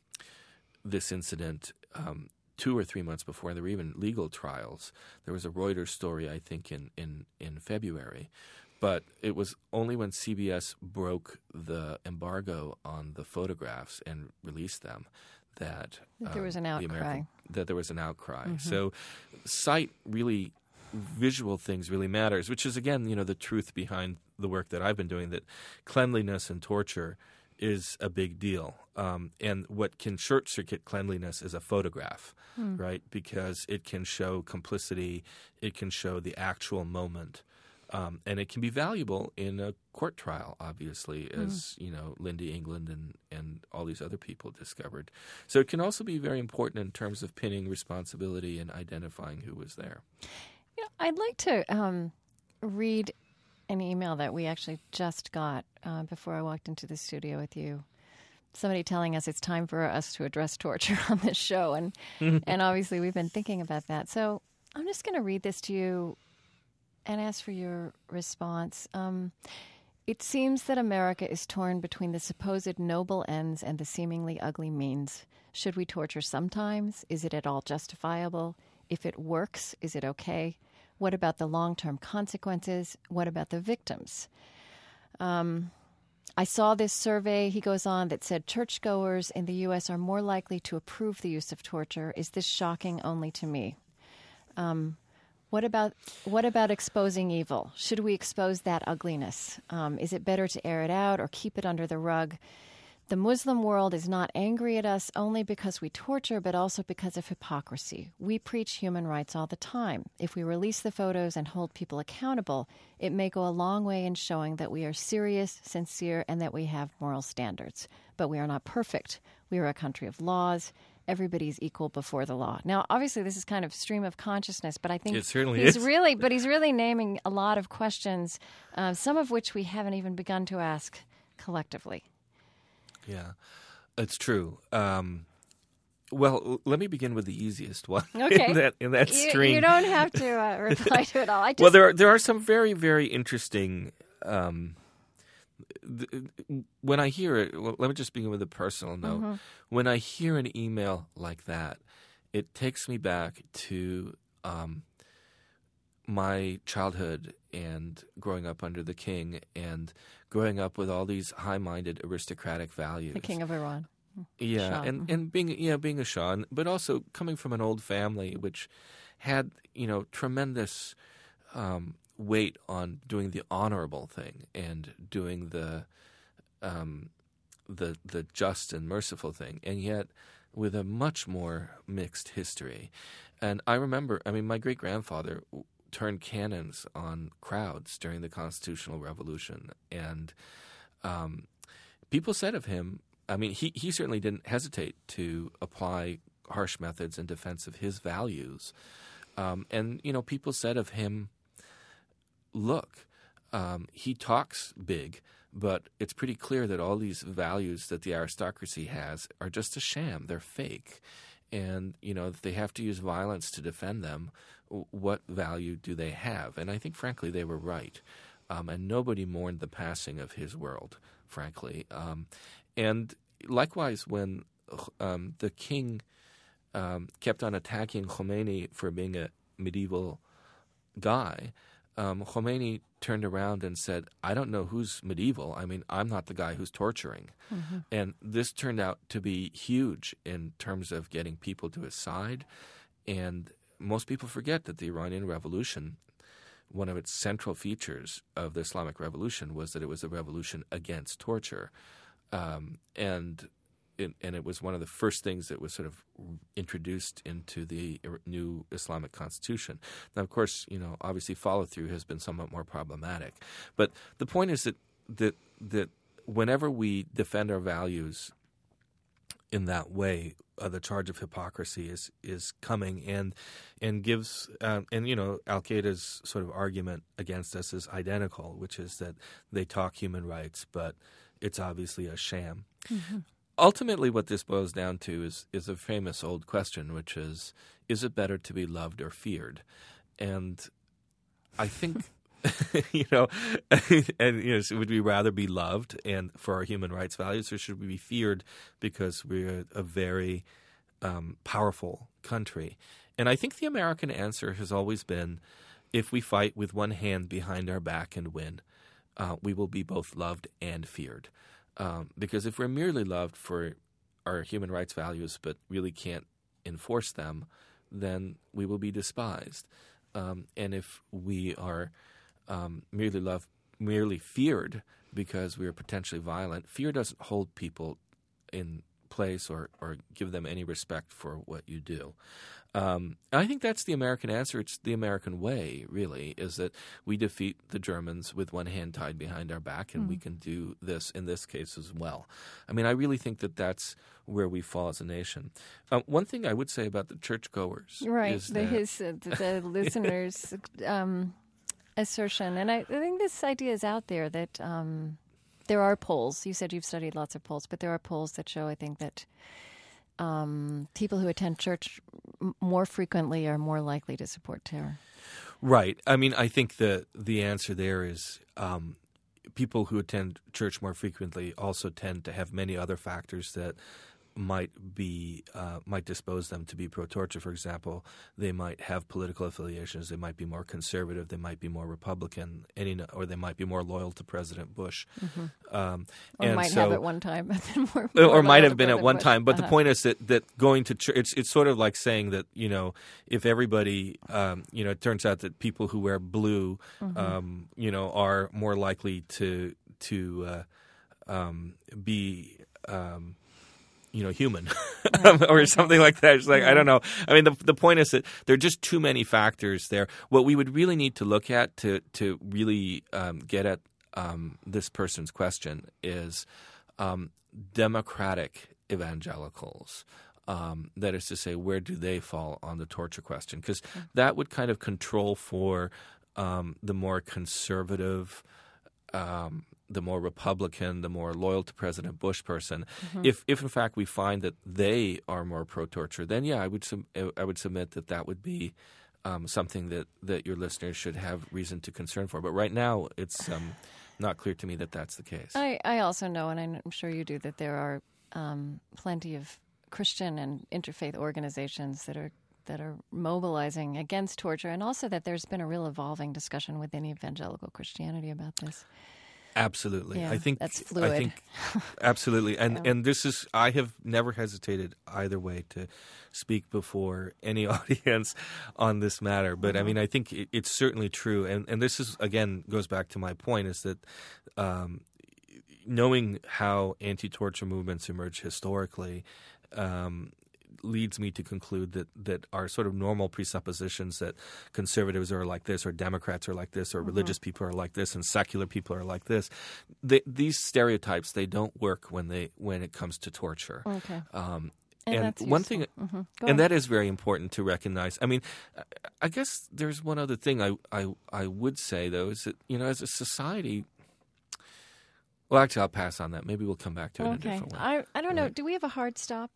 this incident um, two or three months before. There were even legal trials. There was a Reuters story, I think, in in in February, but it was only when CBS broke the embargo on the photographs and released them that, That there um, was an the outcry. American- that there was an outcry. So, sight really, visual things really matters. Which is again, you know, the truth behind the work that I've been doing. That cleanliness and torture is a big deal. Um, and what can short circuit cleanliness is a photograph, right? Because it can show complicity, it can show the actual moment. Um, and it can be valuable in a court trial, obviously, as you know, Lynndie England and, and all these other people discovered. So it can also be very important in terms of pinning responsibility and identifying who was there. You know, I'd like to um, read an email that we actually just got uh, before I walked into the studio with you. Somebody telling us it's time for us to address torture on this show, and and obviously we've been thinking about that. So I'm just going to read this to you and ask for your response. Um, it seems that America is torn between the supposed noble ends and the seemingly ugly means. Should we torture sometimes? Is it at all justifiable? If it works, is it okay? What about the long term consequences? What about the victims? Um, I saw this survey, he goes on, that said churchgoers in the U.S. are more likely to approve the use of torture. Is this shocking only to me? Um, what about what about exposing evil? Should we expose that ugliness? Um, is it better to air it out or keep it under the rug? The Muslim world is not angry at us only because we torture, but also because of hypocrisy. We preach human rights all the time. If we release the photos and hold people accountable, it may go a long way in showing that we are serious, sincere, and that we have moral standards. But we are not perfect. We are a country of laws. Everybody's equal before the law. Now, obviously, this is kind of stream of consciousness, but I think It certainly he's is. really, but he's really naming a lot of questions, uh, some of which we haven't even begun to ask collectively. Yeah, it's true. Um, well, let me begin with the easiest one Okay. in that in that You, stream. you don't have to uh, reply to it all. I just, well, there are, there are some very very interesting. Um, when I hear it, well, let me just begin with a personal note. Mm-hmm. When I hear an email like that, it takes me back to um, my childhood and growing up under the king and growing up with all these high-minded aristocratic values. the king of Iran. Yeah, Shah, and and being yeah being a Shah, but also coming from an old family which had you know tremendous um, weight on doing the honorable thing and doing the um, the the just and merciful thing, and yet with a much more mixed history. And I remember, I mean, my great grandfather turned cannons on crowds during the Constitutional Revolution, and um, people said of him. I mean, he he certainly didn't hesitate to apply harsh methods in defense of his values, um, and you know, people said of him, "Look, um, he talks big." But it's pretty clear that all these values that the aristocracy has are just a sham. They're fake. And, you know, if they have to use violence to defend them, what value do they have? And I think, frankly, they were right. Um, and nobody mourned the passing of his world, frankly. Um, and likewise, when um, the king um, kept on attacking Khomeini for being a medieval guy, um, Khomeini turned around and said, I don't know who's medieval. I mean, I'm not the guy who's torturing. Mm-hmm. And this turned out to be huge in terms of getting people to his side. And most people forget that the Iranian Revolution, one of its central features of the Islamic Revolution was that it was a revolution against torture. Um, and it, and it was one of the first things that was sort of introduced into the new Islamic constitution. Now, of course, you know, obviously follow through has been somewhat more problematic. But the point is that that that whenever we defend our values in that way, uh, the charge of hypocrisy is is coming and and gives um, and you know Al Qaeda's sort of argument against us is identical, which is that they talk human rights, but it's obviously a sham. Mm-hmm. Ultimately, what this boils down to is is a famous old question, which is: Is it better to be loved or feared? And I think. you know, and you know, so would we rather be loved and for our human rights values, or should we be feared because we're a very um, powerful country? And I think the American answer has always been: if we fight with one hand behind our back and win, uh, we will be both loved and feared. Um, because if we're merely loved for our human rights values but really can't enforce them, then we will be despised. Um, and if we are um, merely loved, merely feared because we are potentially violent, fear doesn't hold people in place or, or give them any respect for what you do. Um, I think that's the American answer. It's the American way, really, is that we defeat the Germans with one hand tied behind our back, and mm. we can do this in this case as well. I mean, I really think that that's where we fall as a nation. Uh, one thing I would say about the churchgoers, right? the, that, his uh, the, the listeners' um, assertion, and I, I, think this idea is out there that. Um, there are polls. You said you've studied lots of polls, but there are polls that show, I think, that um, people who attend church more frequently are more likely to support terror. Right. I mean, I think the the answer there is um, people who attend church more frequently also tend to have many other factors that might be uh, might dispose them to be pro torture. For example, they might have political affiliations. They might be more conservative. They might be more Republican. Any or they might be more loyal to President Bush. Mm-hmm. Um, or might so, have at one time, more, more or might have been at one Bush. time. But uh-huh. the point is that that going to church, it's it's sort of like saying that you know if everybody um, you know it turns out that people who wear blue mm-hmm. um, you know are more likely to to uh, um, be um, you know, human or something like that. It's like, I don't know. I mean, the, the point is that there are just too many factors there. What we would really need to look at to, to really um, get at um, this person's question is um, democratic evangelicals. Um, that is to say, where do they fall on the torture question? Because that would kind of control for um, the more conservative um, the more Republican, the more loyal to President Bush person, Mm-hmm. if if in fact we find that they are more pro-torture, then yeah, I would sub- I would submit that that would be um, something that, that your listeners should have reason to concern for. But right now, it's um, not clear to me that that's the case. I, I also know, and I'm sure you do, that there are um, plenty of Christian and interfaith organizations that are that are mobilizing against torture, and also that there's been a real evolving discussion within evangelical Christianity about this. Absolutely, Yeah, I think that's fluid. I think absolutely, and Yeah. and this is I have never hesitated either way to speak before any audience on this matter. But Mm-hmm. I mean, I think it, it's certainly true, and and this is again goes back to my point is that. Um, knowing how anti-torture movements emerge historically, um, leads me to conclude that that our sort of normal presuppositions that conservatives are like this, or Democrats are like this, or religious people are like this, and secular people are like this. They, these stereotypes they don't work when they when it comes to torture. Okay. Um, And and one thing, Mhm. And on. that is very important to recognize. I mean, I- guess there's one other thing I, I I would say though is that you know as a society. Well, actually, I'll pass on that. Maybe we'll come back to it in a Okay. different way. I I don't know. Right. Do we have a hard stop?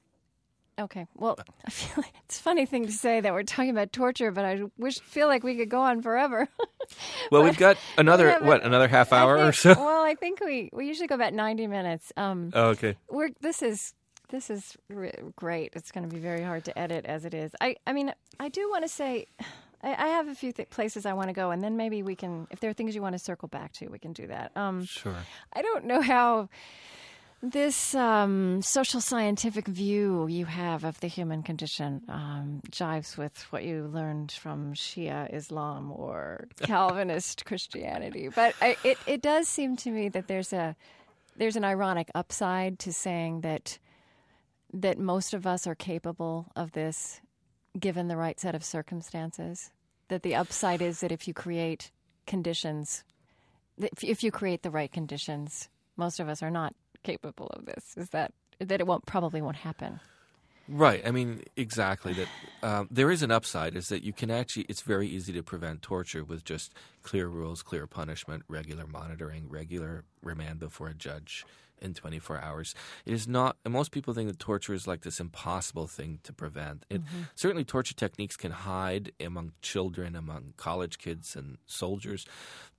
Okay. Well, I feel like it's a funny thing to say that we're talking about torture, but I wish feel like we could go on forever. Well, we've got another Yeah, what another half hour or so. Well, I think we we usually go about ninety minutes. Um, Oh, okay. we're this is this is re- great. It's going to be very hard to edit as it is. I I mean, I do want to say. I I have a few th- places I want to go, and then maybe we can, if there are things you want to circle back to, we can do that. Um, Sure. I don't know how this um, social scientific view you have of the human condition um, jives with what you learned from Shia Islam or Calvinist Christianity. But I, it, it does seem to me that there's a there's an ironic upside to saying that that most of us are capable of this given the right set of circumstances. That the upside is that if you create conditions if, if you create the right conditions, most of us are not capable of this. Is that that it won't probably won't happen? Right. I mean, exactly. That um, there is an upside is that you can actually. It's very easy to prevent torture with just clear rules, clear punishment, regular monitoring, regular remand before a judge in 24 hours. It is not. And most people think that torture is like this impossible thing to prevent. It certainly torture techniques can hide among children, among college kids and soldiers,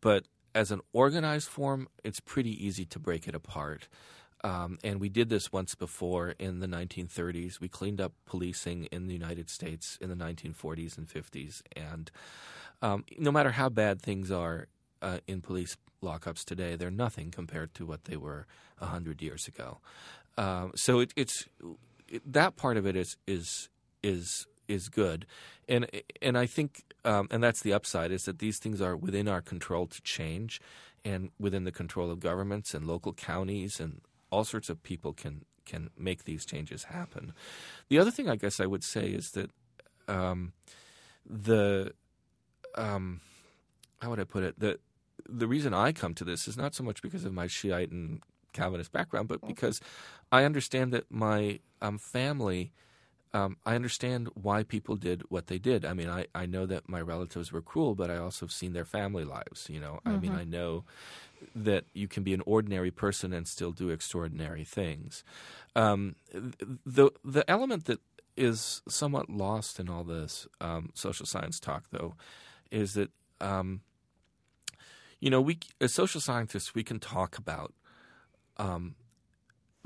but as an organized form, it's pretty easy to break it apart. Um, and we did this once before in the 1930s. We cleaned up policing in the United States in the 1940s and 50s. And um, no matter how bad things are uh, in police lockups today, they're nothing compared to what they were 100 years ago. Um, so it, it's it, that part of it is is is is good, and and I think um, and that's the upside is that these things are within our control to change, and within the control of governments and local counties and all sorts of people can can make these changes happen. The other thing I guess I would say is that um, the um, how would I put it the the reason I come to this is not so much because of my Shiite and Calvinist background, but because I understand that my um, family. Um, I understand why people did what they did. I mean, I, I know that my relatives were cruel, but I also have seen their family lives. You know, I mean, I know that you can be an ordinary person and still do extraordinary things. Um, the the element that is somewhat lost in all this um, social science talk, though, is that um, you know we as social scientists we can talk about um,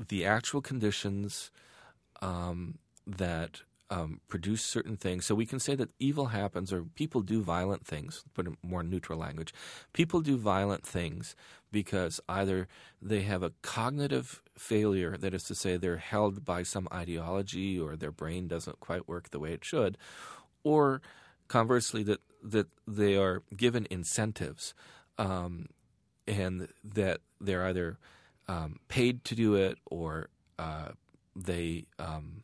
the actual conditions um, that um, produce certain things. So we can say that evil happens or people do violent things, put in more neutral language. People do violent things because either they have a cognitive failure, that is to say, they're held by some ideology or their brain doesn't quite work the way it should, or conversely, that, that they are given incentives um, and that they're either um, paid to do it or uh, they um,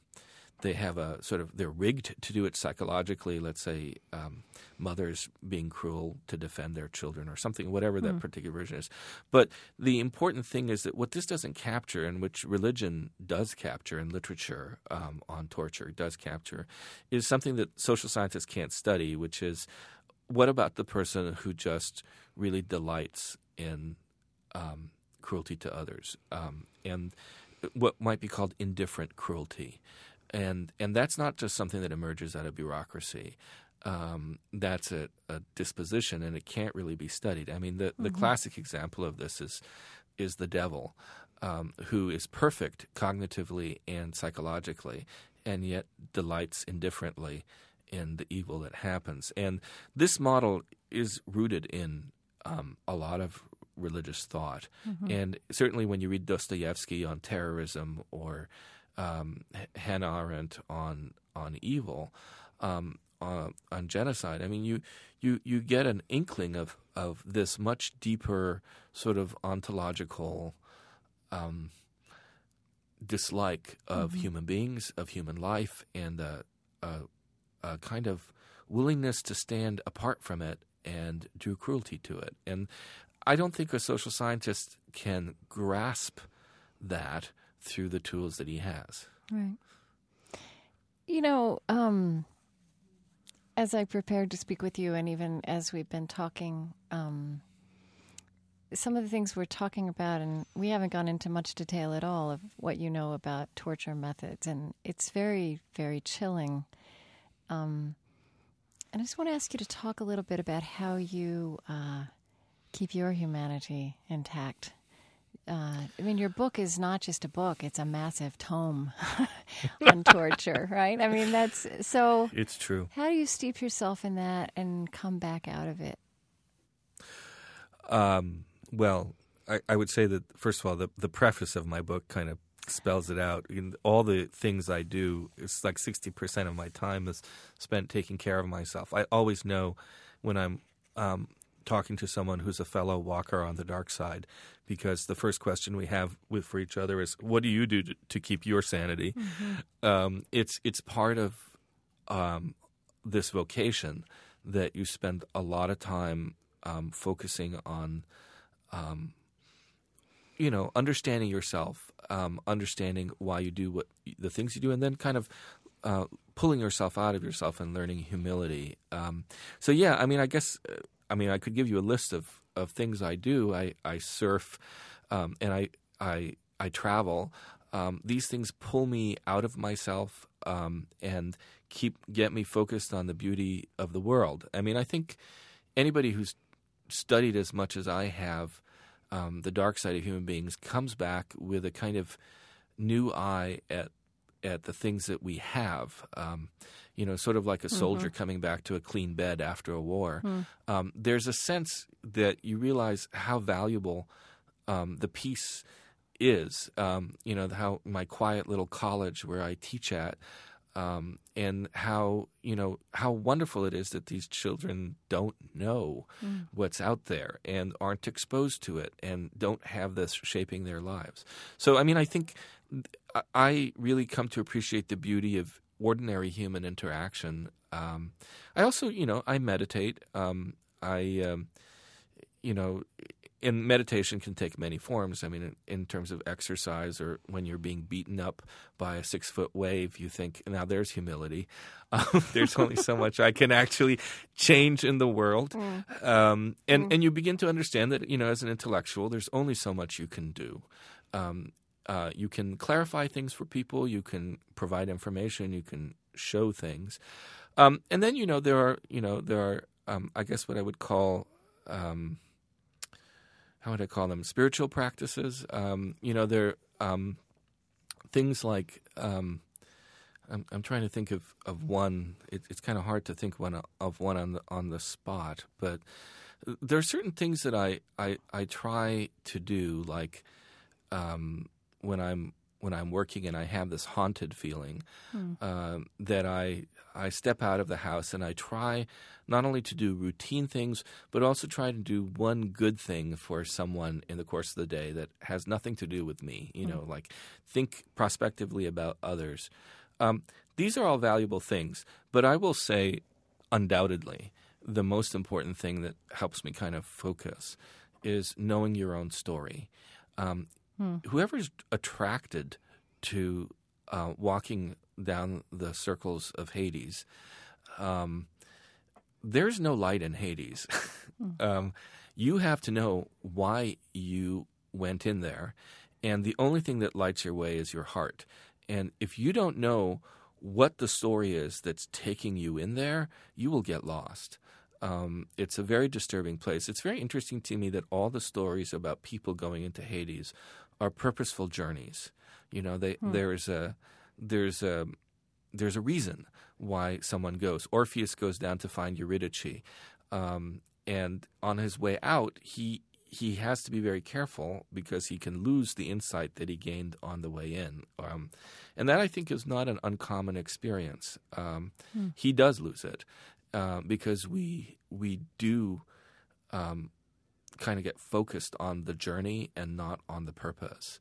they have a sort of they're rigged to do it psychologically. Let's say um, mothers being cruel to defend their children or something, whatever that particular version is. But the important thing is that what this doesn't capture, and which religion does capture, and literature um, on torture does capture, is something that social scientists can't study, which is what about the person who just really delights in um, cruelty to others um, and what might be called indifferent cruelty. And, and that's not just something that emerges out of bureaucracy. Um, that's a, a disposition, and it can't really be studied. I mean, the, the classic example of this is is the devil, um, who is perfect cognitively and psychologically, and yet delights indifferently in the evil that happens. And this model is rooted in um, a lot of religious thought. And certainly when you read Dostoevsky on terrorism or um, Hannah Arendt on on evil, um, on, on genocide, I mean, you, you, you get an inkling of, of this much deeper sort of ontological um, dislike of human beings, of human life, and a, a, a kind of willingness to stand apart from it and do cruelty to it. And I don't think a social scientist can grasp that through the tools that he has. Right. You know, um, as I prepared to speak with you, and even as we've been talking, um, some of the things we're talking about, and we haven't gone into much detail at all of what you know about torture methods, and it's very, very chilling. Um, and I just want to ask you to talk a little bit about how you uh, keep your humanity intact. Uh, I mean, your book is not just a book; it's a massive tome on torture, right? I mean, that's so. It's true. How do you steep yourself in that and come back out of it? Um, well, I, I would say that first of all, the the preface of my book kind of spells it out. In all the things I do, it's like sixty percent of my time is spent taking care of myself. I always know when I'm um, talking to someone who's a fellow walker on the dark side, because the first question we have with for each other is, "What do you do to, to keep your sanity?" Um, it's it's part of um, this vocation that you spend a lot of time um, focusing on um, you know, understanding yourself, um, understanding why you do what the things you do, and then kind of uh, pulling yourself out of yourself and learning humility. Um, so yeah, I mean, I guess, uh, I mean, I could give you a list of, of things I do. I I surf, um, and I I I travel. Um, these things pull me out of myself um, and keep get me focused on the beauty of the world. I mean, I think anybody who's studied as much as I have um, the dark side of human beings comes back with a kind of new eye at at the things that we have. Um, you know, sort of like a soldier coming back to a clean bed after a war. Um, there's a sense that you realize how valuable um, the peace is. Um, you know, how my quiet little college where I teach at. Um, and how you know how wonderful it is that these children don't know what's out there and aren't exposed to it and don't have this shaping their lives. So I mean, I think I really come to appreciate the beauty of ordinary human interaction. Um, I also, you know, I meditate. Um, I, um, you know, and meditation can take many forms. I mean, in, terms of exercise, or when you're being beaten up by a six foot wave, you think, now there's humility. Um, there's only so much I can actually change in the world, um, and and you begin to understand that you know, as an intellectual, there's only so much you can do. Um, uh, you can clarify things for people. You can provide information. You can show things, um, and then you know there are you know there are um, I guess what I would call um, how would I call them spiritual practices. Um, you know there um, things like I'm, I'm trying to think of of one. It, it's kind of hard to think one of one on the on the spot, but there are certain things that I I, I try to do like um, when I'm when I'm working and I have this haunted feeling um, that I I step out of the house and I try not only to do routine things but also try to do one good thing for someone in the course of the day that has nothing to do with me. You know, like think prospectively about others. Um, these are all valuable things, but I will say, undoubtedly, the most important thing that helps me kind of focus is knowing your own story. Um, Whoever's attracted to uh, walking down the circles of Hades, um, there's no light in Hades. um, you have to know why you went in there, and the only thing that lights your way is your heart. And if you don't know what the story is that's taking you in there, you will get lost. Um, it's a very disturbing place. It's very interesting to me that all the stories about people going into Hades are purposeful journeys. You know, they, there's a there's a there's a reason why someone goes. Orpheus goes down to find Eurydice, um, and on his way out, he he has to be very careful because he can lose the insight that he gained on the way in. Um, and that I think is not an uncommon experience. Um, He does lose it uh, because we we do um, kind of get focused on the journey and not on the purpose.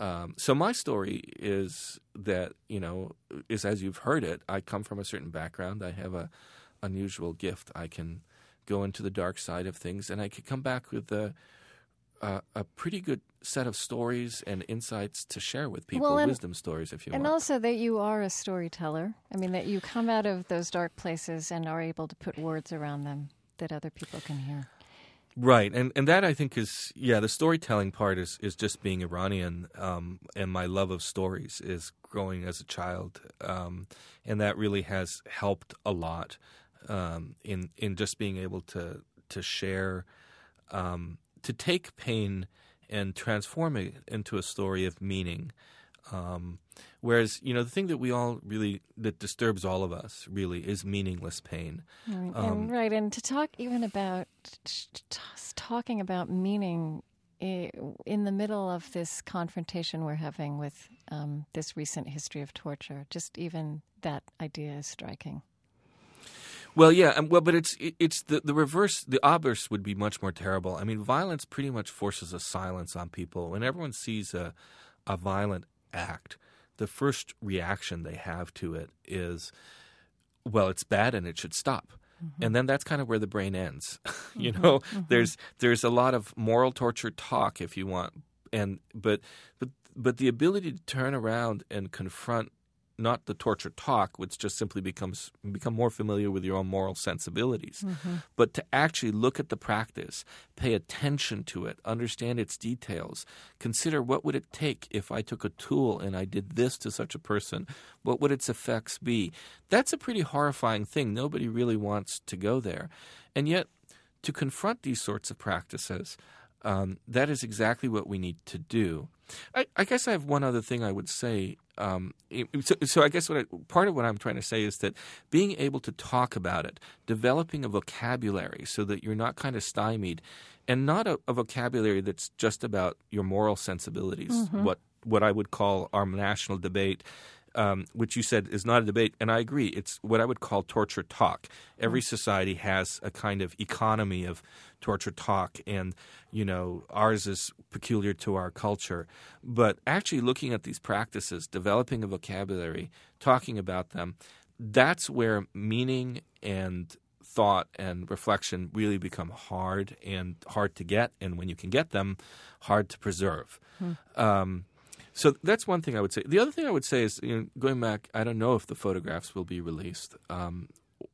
Um, so my story is that you know is as you've heard it. I come from a certain background. I have a unusual gift. I can go into the dark side of things, and I can come back with a a, a pretty good set of stories and insights to share with people. Well, and- wisdom stories, if you And want. And also that you are a storyteller. I mean, that you come out of those dark places and are able to put words around them that other people can hear. Right, and and that I think is yeah, the storytelling part is is just being Iranian, um, and my love of stories is growing as a child, um, and that really has helped a lot um, in in just being able to to share, um, to take pain and transform it into a story of meaning. Um, whereas you know the thing that we all really that disturbs all of us really is meaningless pain. Right. Um, and, right, and to talk even about t- t- talking about meaning in the middle of this confrontation we're having with um, this recent history of torture, just even that idea is striking. Well, yeah, um, well, but it's it's the the reverse. The obverse would be much more terrible. I mean, violence pretty much forces a silence on people. When everyone sees a a violent act, the first reaction they have to it is, well, it's bad and it should stop. Mm-hmm. And then that's kind of where the brain ends. you mm-hmm. know, mm-hmm. there's there's a lot of moral torture talk if you want, and but but but the ability to turn around and confront not the torture talk, which just simply becomes become more familiar with your own moral sensibilities, but to actually look at the practice, pay attention to it, understand its details, consider what would it take if I took a tool and I did this to such a person, what would its effects be? That's a pretty horrifying thing. Nobody really wants to go there, and yet to confront these sorts of practices. Um, that is exactly what we need to do. I, I guess I have one other thing I would say. Um, so, so I guess what I, part of what I'm trying to say is that being able to talk about it, developing a vocabulary so that you're not kind of stymied, and not a, a vocabulary that's just about your moral sensibilities. What what I would call our national debate um, which you said is not a debate, and I agree. It's what I would call torture talk. Every society has a kind of economy of torture talk, and you know ours is peculiar to our culture. But actually, looking at these practices, developing a vocabulary, talking about them, that's where meaning and thought and reflection really become hard and hard to get, and when you can get them, hard to preserve. Um, so that's one thing I would say. The other thing I would say is, you know, going back, I don't know if the photographs will be released um,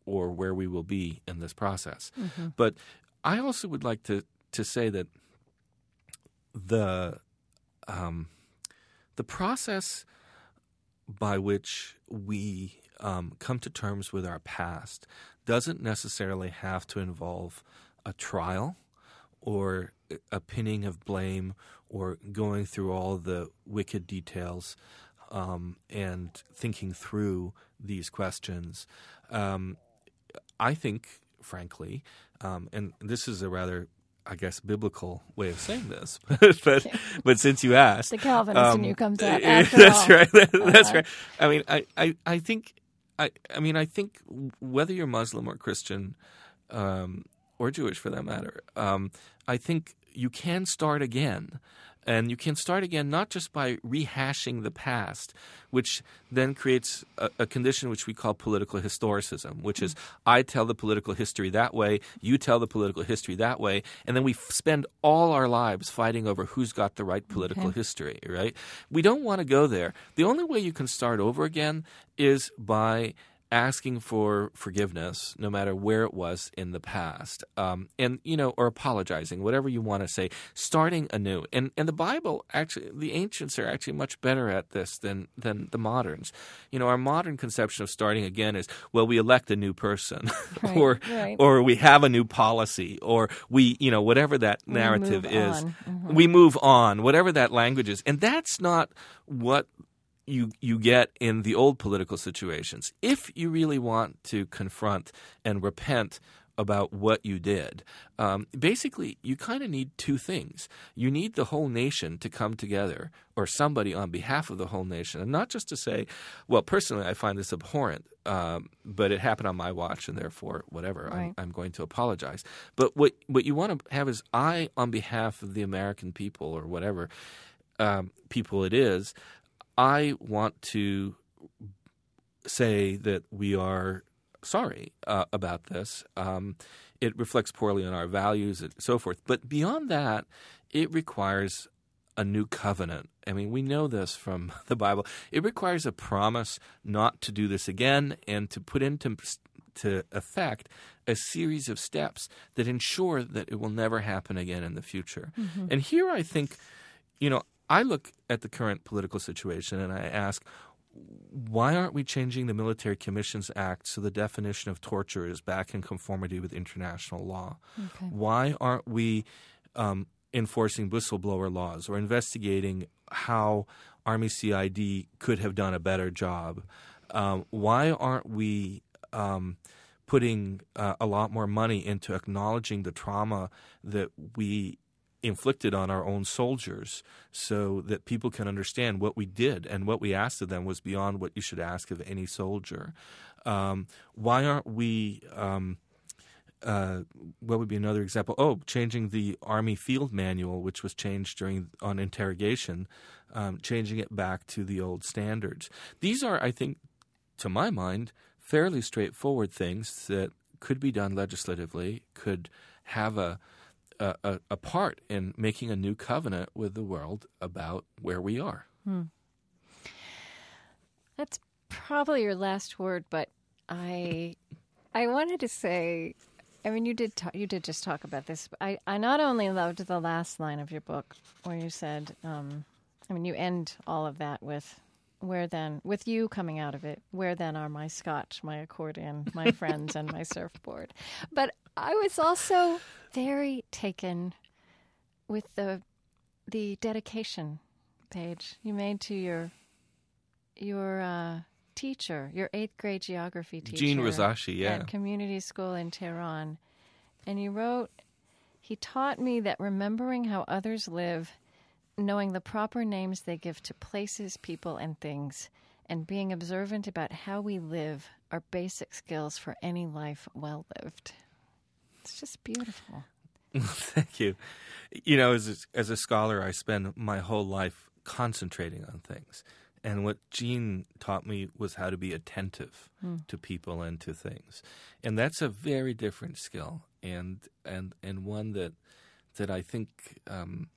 or where we will be in this process. But I also would like to to say that the um, the process by which we um, come to terms with our past doesn't necessarily have to involve a trial or a pinning of blame or going through all the wicked details um, and thinking through these questions. Um, I think, frankly, um, and this is a rather, I guess, biblical way of saying this, but but since you asked, The Calvinist in you comes out that's all. right. That's Uh-huh. right. I mean, I, I, I think, I, I mean, I think whether you're Muslim or Christian, um, or Jewish for that matter, um, I think you can start again. And you can start again not just by rehashing the past, which then creates a, a condition which we call political historicism, which is I tell the political history that way, you tell the political history that way, and then we f- spend all our lives fighting over who's got the right political history, right? We don't want to go there. The only way you can start over again is by asking for forgiveness, no matter where it was in the past, um, and you know, or apologizing, whatever you want to say, starting anew. And and the Bible actually, the ancients are actually much better at this than than the moderns. You know, our modern conception of starting again is well, we elect a new person, Right, or right. or we have a new policy, or we you know whatever that narrative is. Mm-hmm. we move on, whatever that language is, and that's not what you you get in the old political situations. If you really want to confront and repent about what you did, um, basically you kind of need two things. You need the whole nation to come together, or somebody on behalf of the whole nation, and not just to say, "Well, personally, I find this abhorrent." Um, but it happened on my watch, and therefore, whatever. Right. I'm, I'm going to apologize. But what what you want to have is I, on behalf of the American people, or whatever, um, people it is, I want to say that we are sorry uh, about this. Um, it reflects poorly on our values and so forth. But beyond that, it requires a new covenant. I mean, we know this from the Bible. It requires a promise not to do this again and to put into to effect a series of steps that ensure that it will never happen again in the future. And here I think, you know, I look at the current political situation and I ask, why aren't we changing the Military Commissions Act so the definition of torture is back in conformity with international law? Okay. Why aren't we um, enforcing whistleblower laws or investigating how Army CID could have done a better job? Um, why aren't we um, putting uh, a lot more money into acknowledging the trauma that we inflicted on our own soldiers so that people can understand what we did and what we asked of them was beyond what you should ask of any soldier. Um, why aren't we? Um, uh, what would be another example? Oh, changing the Army Field Manual, which was changed during on interrogation, um, changing it back to the old standards. These are, I think, to my mind, fairly straightforward things that could be done legislatively, could have a a, a, a part in making a new covenant with the world about where we are. That's probably your last word, but I I wanted to say I mean you did talk, you did just talk about this. I I not only loved the last line of your book where you said um, I mean you end all of that with where then with you coming out of it where then are my scotch my accordion my friends and my surfboard but i was also very taken with the the dedication page you made to your your uh, teacher, your eighth grade geography teacher, Jean Rosashi, yeah. at community school in Tehran, and you wrote, "He taught me that remembering how others live, knowing the proper names they give to places, people, and things, and being observant about how we live are basic skills for any life well lived." It's just beautiful. Thank you. You know, as a, as a scholar, I spend my whole life concentrating on things. And what Jean taught me was how to be attentive to people and to things. And that's a very different skill and and and one that that I think um,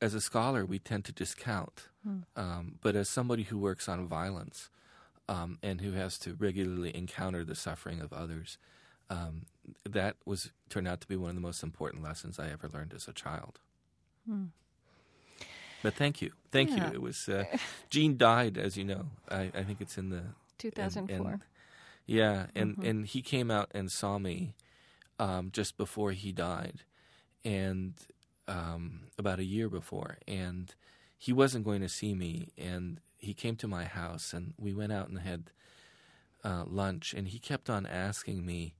as a scholar we tend to discount. Um, but as somebody who works on violence um, and who has to regularly encounter the suffering of others, um, that was turned out to be one of the most important lessons I ever learned as a child. But thank you, thank Yeah. you. It was uh, Jean died, as you know. I, I think it's in the 2004. and- yeah, and and he came out and saw me um, just before he died, and um, about a year before, and he wasn't going to see me, and he came to my house, and we went out and had uh, lunch, and he kept on asking me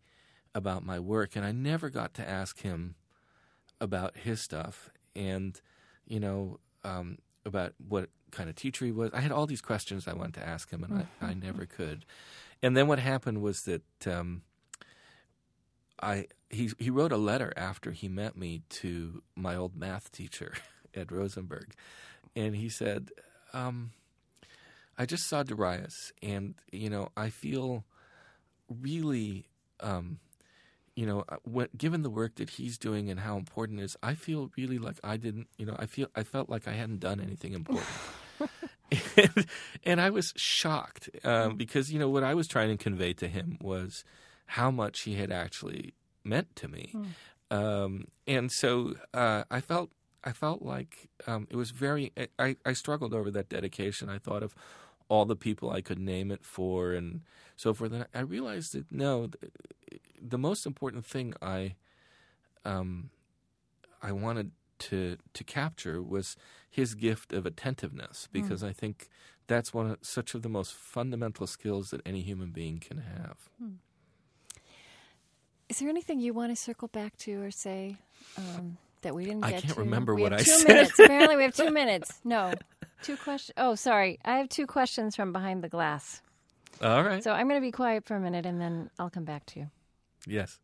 about my work, and I never got to ask him about his stuff, and you know um, about what kind of teacher he was. I had all these questions I wanted to ask him, and I, I never could. And then what happened was that um, I he he wrote a letter after he met me to my old math teacher at Rosenberg, and he said, um, "I just saw Darius, and you know I feel really." Um, you know, uh, given the work that he's doing and how important it is, I feel really like I didn't, you know, I feel I felt like I hadn't done anything important. and, and I was shocked um, because you know what I was trying to convey to him was how much he had actually meant to me, um, and so uh, I felt I felt like um, it was very. I, I struggled over that dedication. I thought of all the people I could name it for and so forth, and I realized that no, the, the most important thing I um, I wanted to to capture was his gift of attentiveness because I think that's one of such of the most fundamental skills that any human being can have. Is there anything you want to circle back to or say um, that we didn't I can't to? remember we what have I two said. minutes. Apparently, we have two minutes. No, two questions. Oh, sorry. I have two questions from behind the glass. All right. So I'm going to be quiet for a minute, and then I'll come back to you. yes.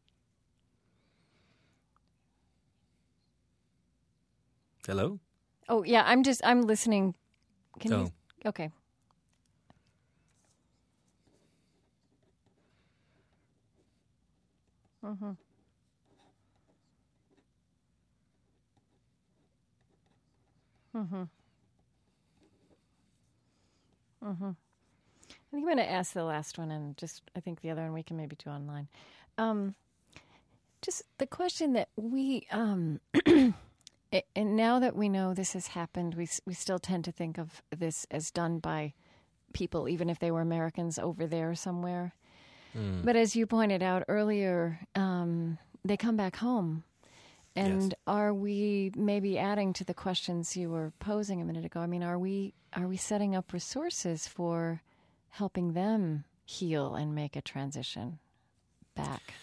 Hello. Oh yeah, I'm just I'm listening. Can Oh. you? Okay. Mm-hmm. Mm-hmm. Mm-hmm. I think I'm going to ask the last one, and just I think the other one we can maybe do online. Um, just the question that we um, and now that we know this has happened, we we still tend to think of this as done by people, even if they were Americans over there somewhere. But as you pointed out earlier, um, they come back home. And are we maybe adding to the questions you were posing a minute ago? I mean, are we are we setting up resources for helping them heal and make a transition back?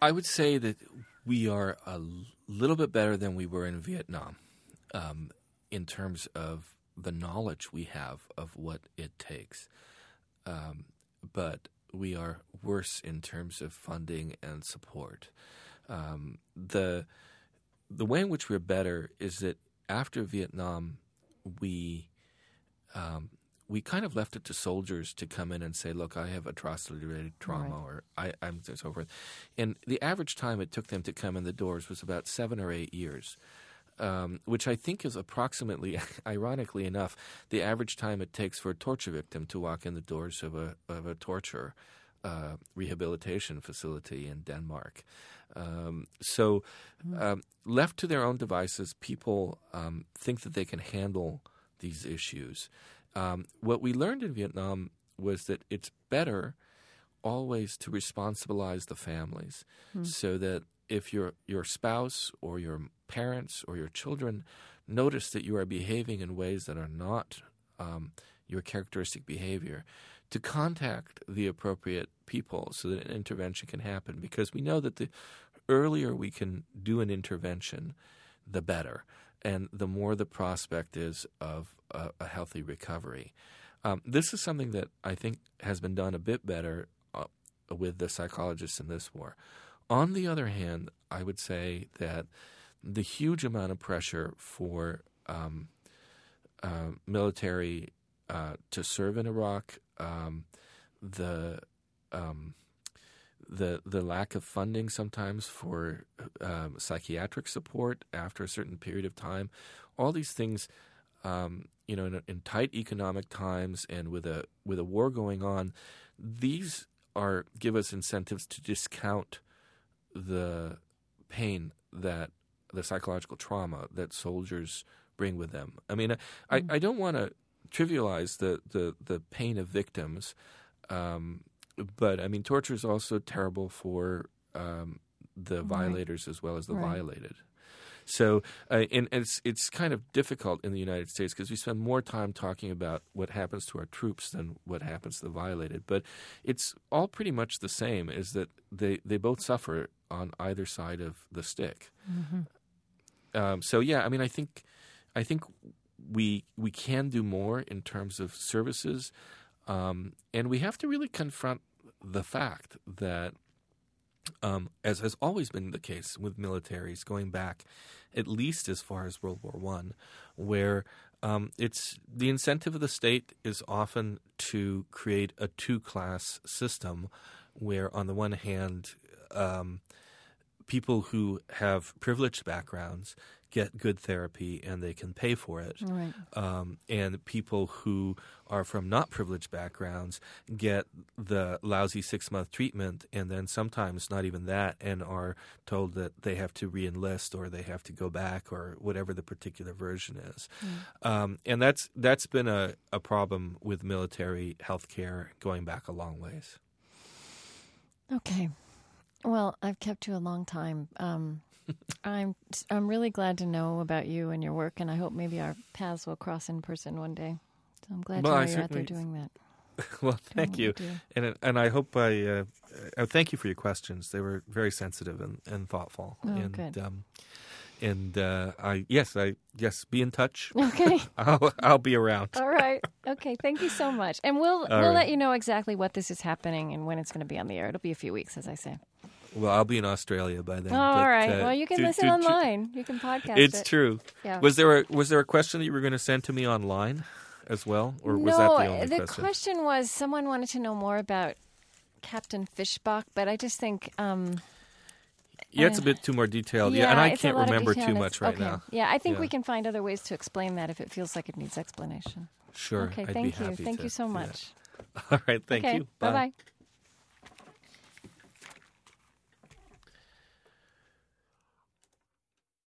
I would say that we are a little bit better than we were in Vietnam um, in terms of the knowledge we have of what it takes. Um, but we are worse in terms of funding and support. Um, the the way in which we're better is that after Vietnam, we um, we kind of left it to soldiers to come in and say, "Look, I have atrocity-related trauma," Right. or "I, I'm so forth." And the average time it took them to come in the doors was about seven or eight years, um, which I think is approximately, ironically enough, the average time it takes for a torture victim to walk in the doors of a of a torture uh, rehabilitation facility in Denmark. Um, so, um, left to their own devices, people um, think that they can handle these issues. Um, what we learned in Vietnam was that it's better always to responsibilize the families so that if your your spouse or your parents or your children notice that you are behaving in ways that are not um, your characteristic behavior, to contact the appropriate people so that an intervention can happen. Because we know that the earlier we can do an intervention, the better, and the more the prospect is of a, a healthy recovery. Um, this is something that I think has been done a bit better uh, with the psychologists in this war. On the other hand, I would say that the huge amount of pressure for um, uh, military uh, to serve in Iraq, um, the um, the the lack of funding sometimes for um, psychiatric support after a certain period of time, all these things, um, you know, in, in tight economic times and with a with a war going on, these are give us incentives to discount the pain that the psychological trauma that soldiers bring with them. I mean, I, I don't want to trivialize the, the, the pain of victims, um, but I mean, torture is also terrible for um, the violators as well as the Right. violated. So, uh, and it's it's kind of difficult in the United States because we spend more time talking about what happens to our troops than what happens to the violated. But it's all pretty much the same: is that they they both suffer on either side of the stick. Um, so yeah, I mean, I think I think we we can do more in terms of services, um, and we have to really confront the fact that, um, as has always been the case with militaries, going back at least as far as World War One, where um, it's the incentive of the state is often to create a two-class system, where on the one hand. Um, people who have privileged backgrounds get good therapy and they can pay for it. Right. Um, and people who are from not privileged backgrounds get the lousy six month treatment and then sometimes not even that and are told that they have to re enlist or they have to go back or whatever the particular version is. Um, and that's that's been a, a problem with military health care going back a long ways. Okay. Well, I've kept you a long time. Um, I'm I'm really glad to know about you and your work, and I hope maybe our paths will cross in person one day. So I'm glad Well, to I know you're out there doing that. well, thank you, and and I hope I uh, uh, thank you for your questions. They were very sensitive and, and thoughtful. Oh, and good. Um, and uh, I yes I yes be in touch. Okay. I'll I'll be around. All right. Okay. Thank you so much, and we'll we'll right. let you know exactly what this is happening and when it's going to be on the air. It'll be a few weeks, as I say. Well, I'll be in Australia by then. Oh, all but, right. uh, well, you can do- listen do- online. You can podcast It's it. true. Yeah. Was there a was there a question that you were going to send to me online as well, or was no, that the only the question? question was someone wanted to know more about Captain Fishback, but I just think um, yeah, it's a bit too more detailed. yeah, Yeah, and I can't remember too much right okay. now. Yeah, I think Yeah. we can find other ways to explain that if it feels like it needs explanation. Sure. okay, I'd thank you. Thank you so much. All right. Thank okay, you. Bye bye.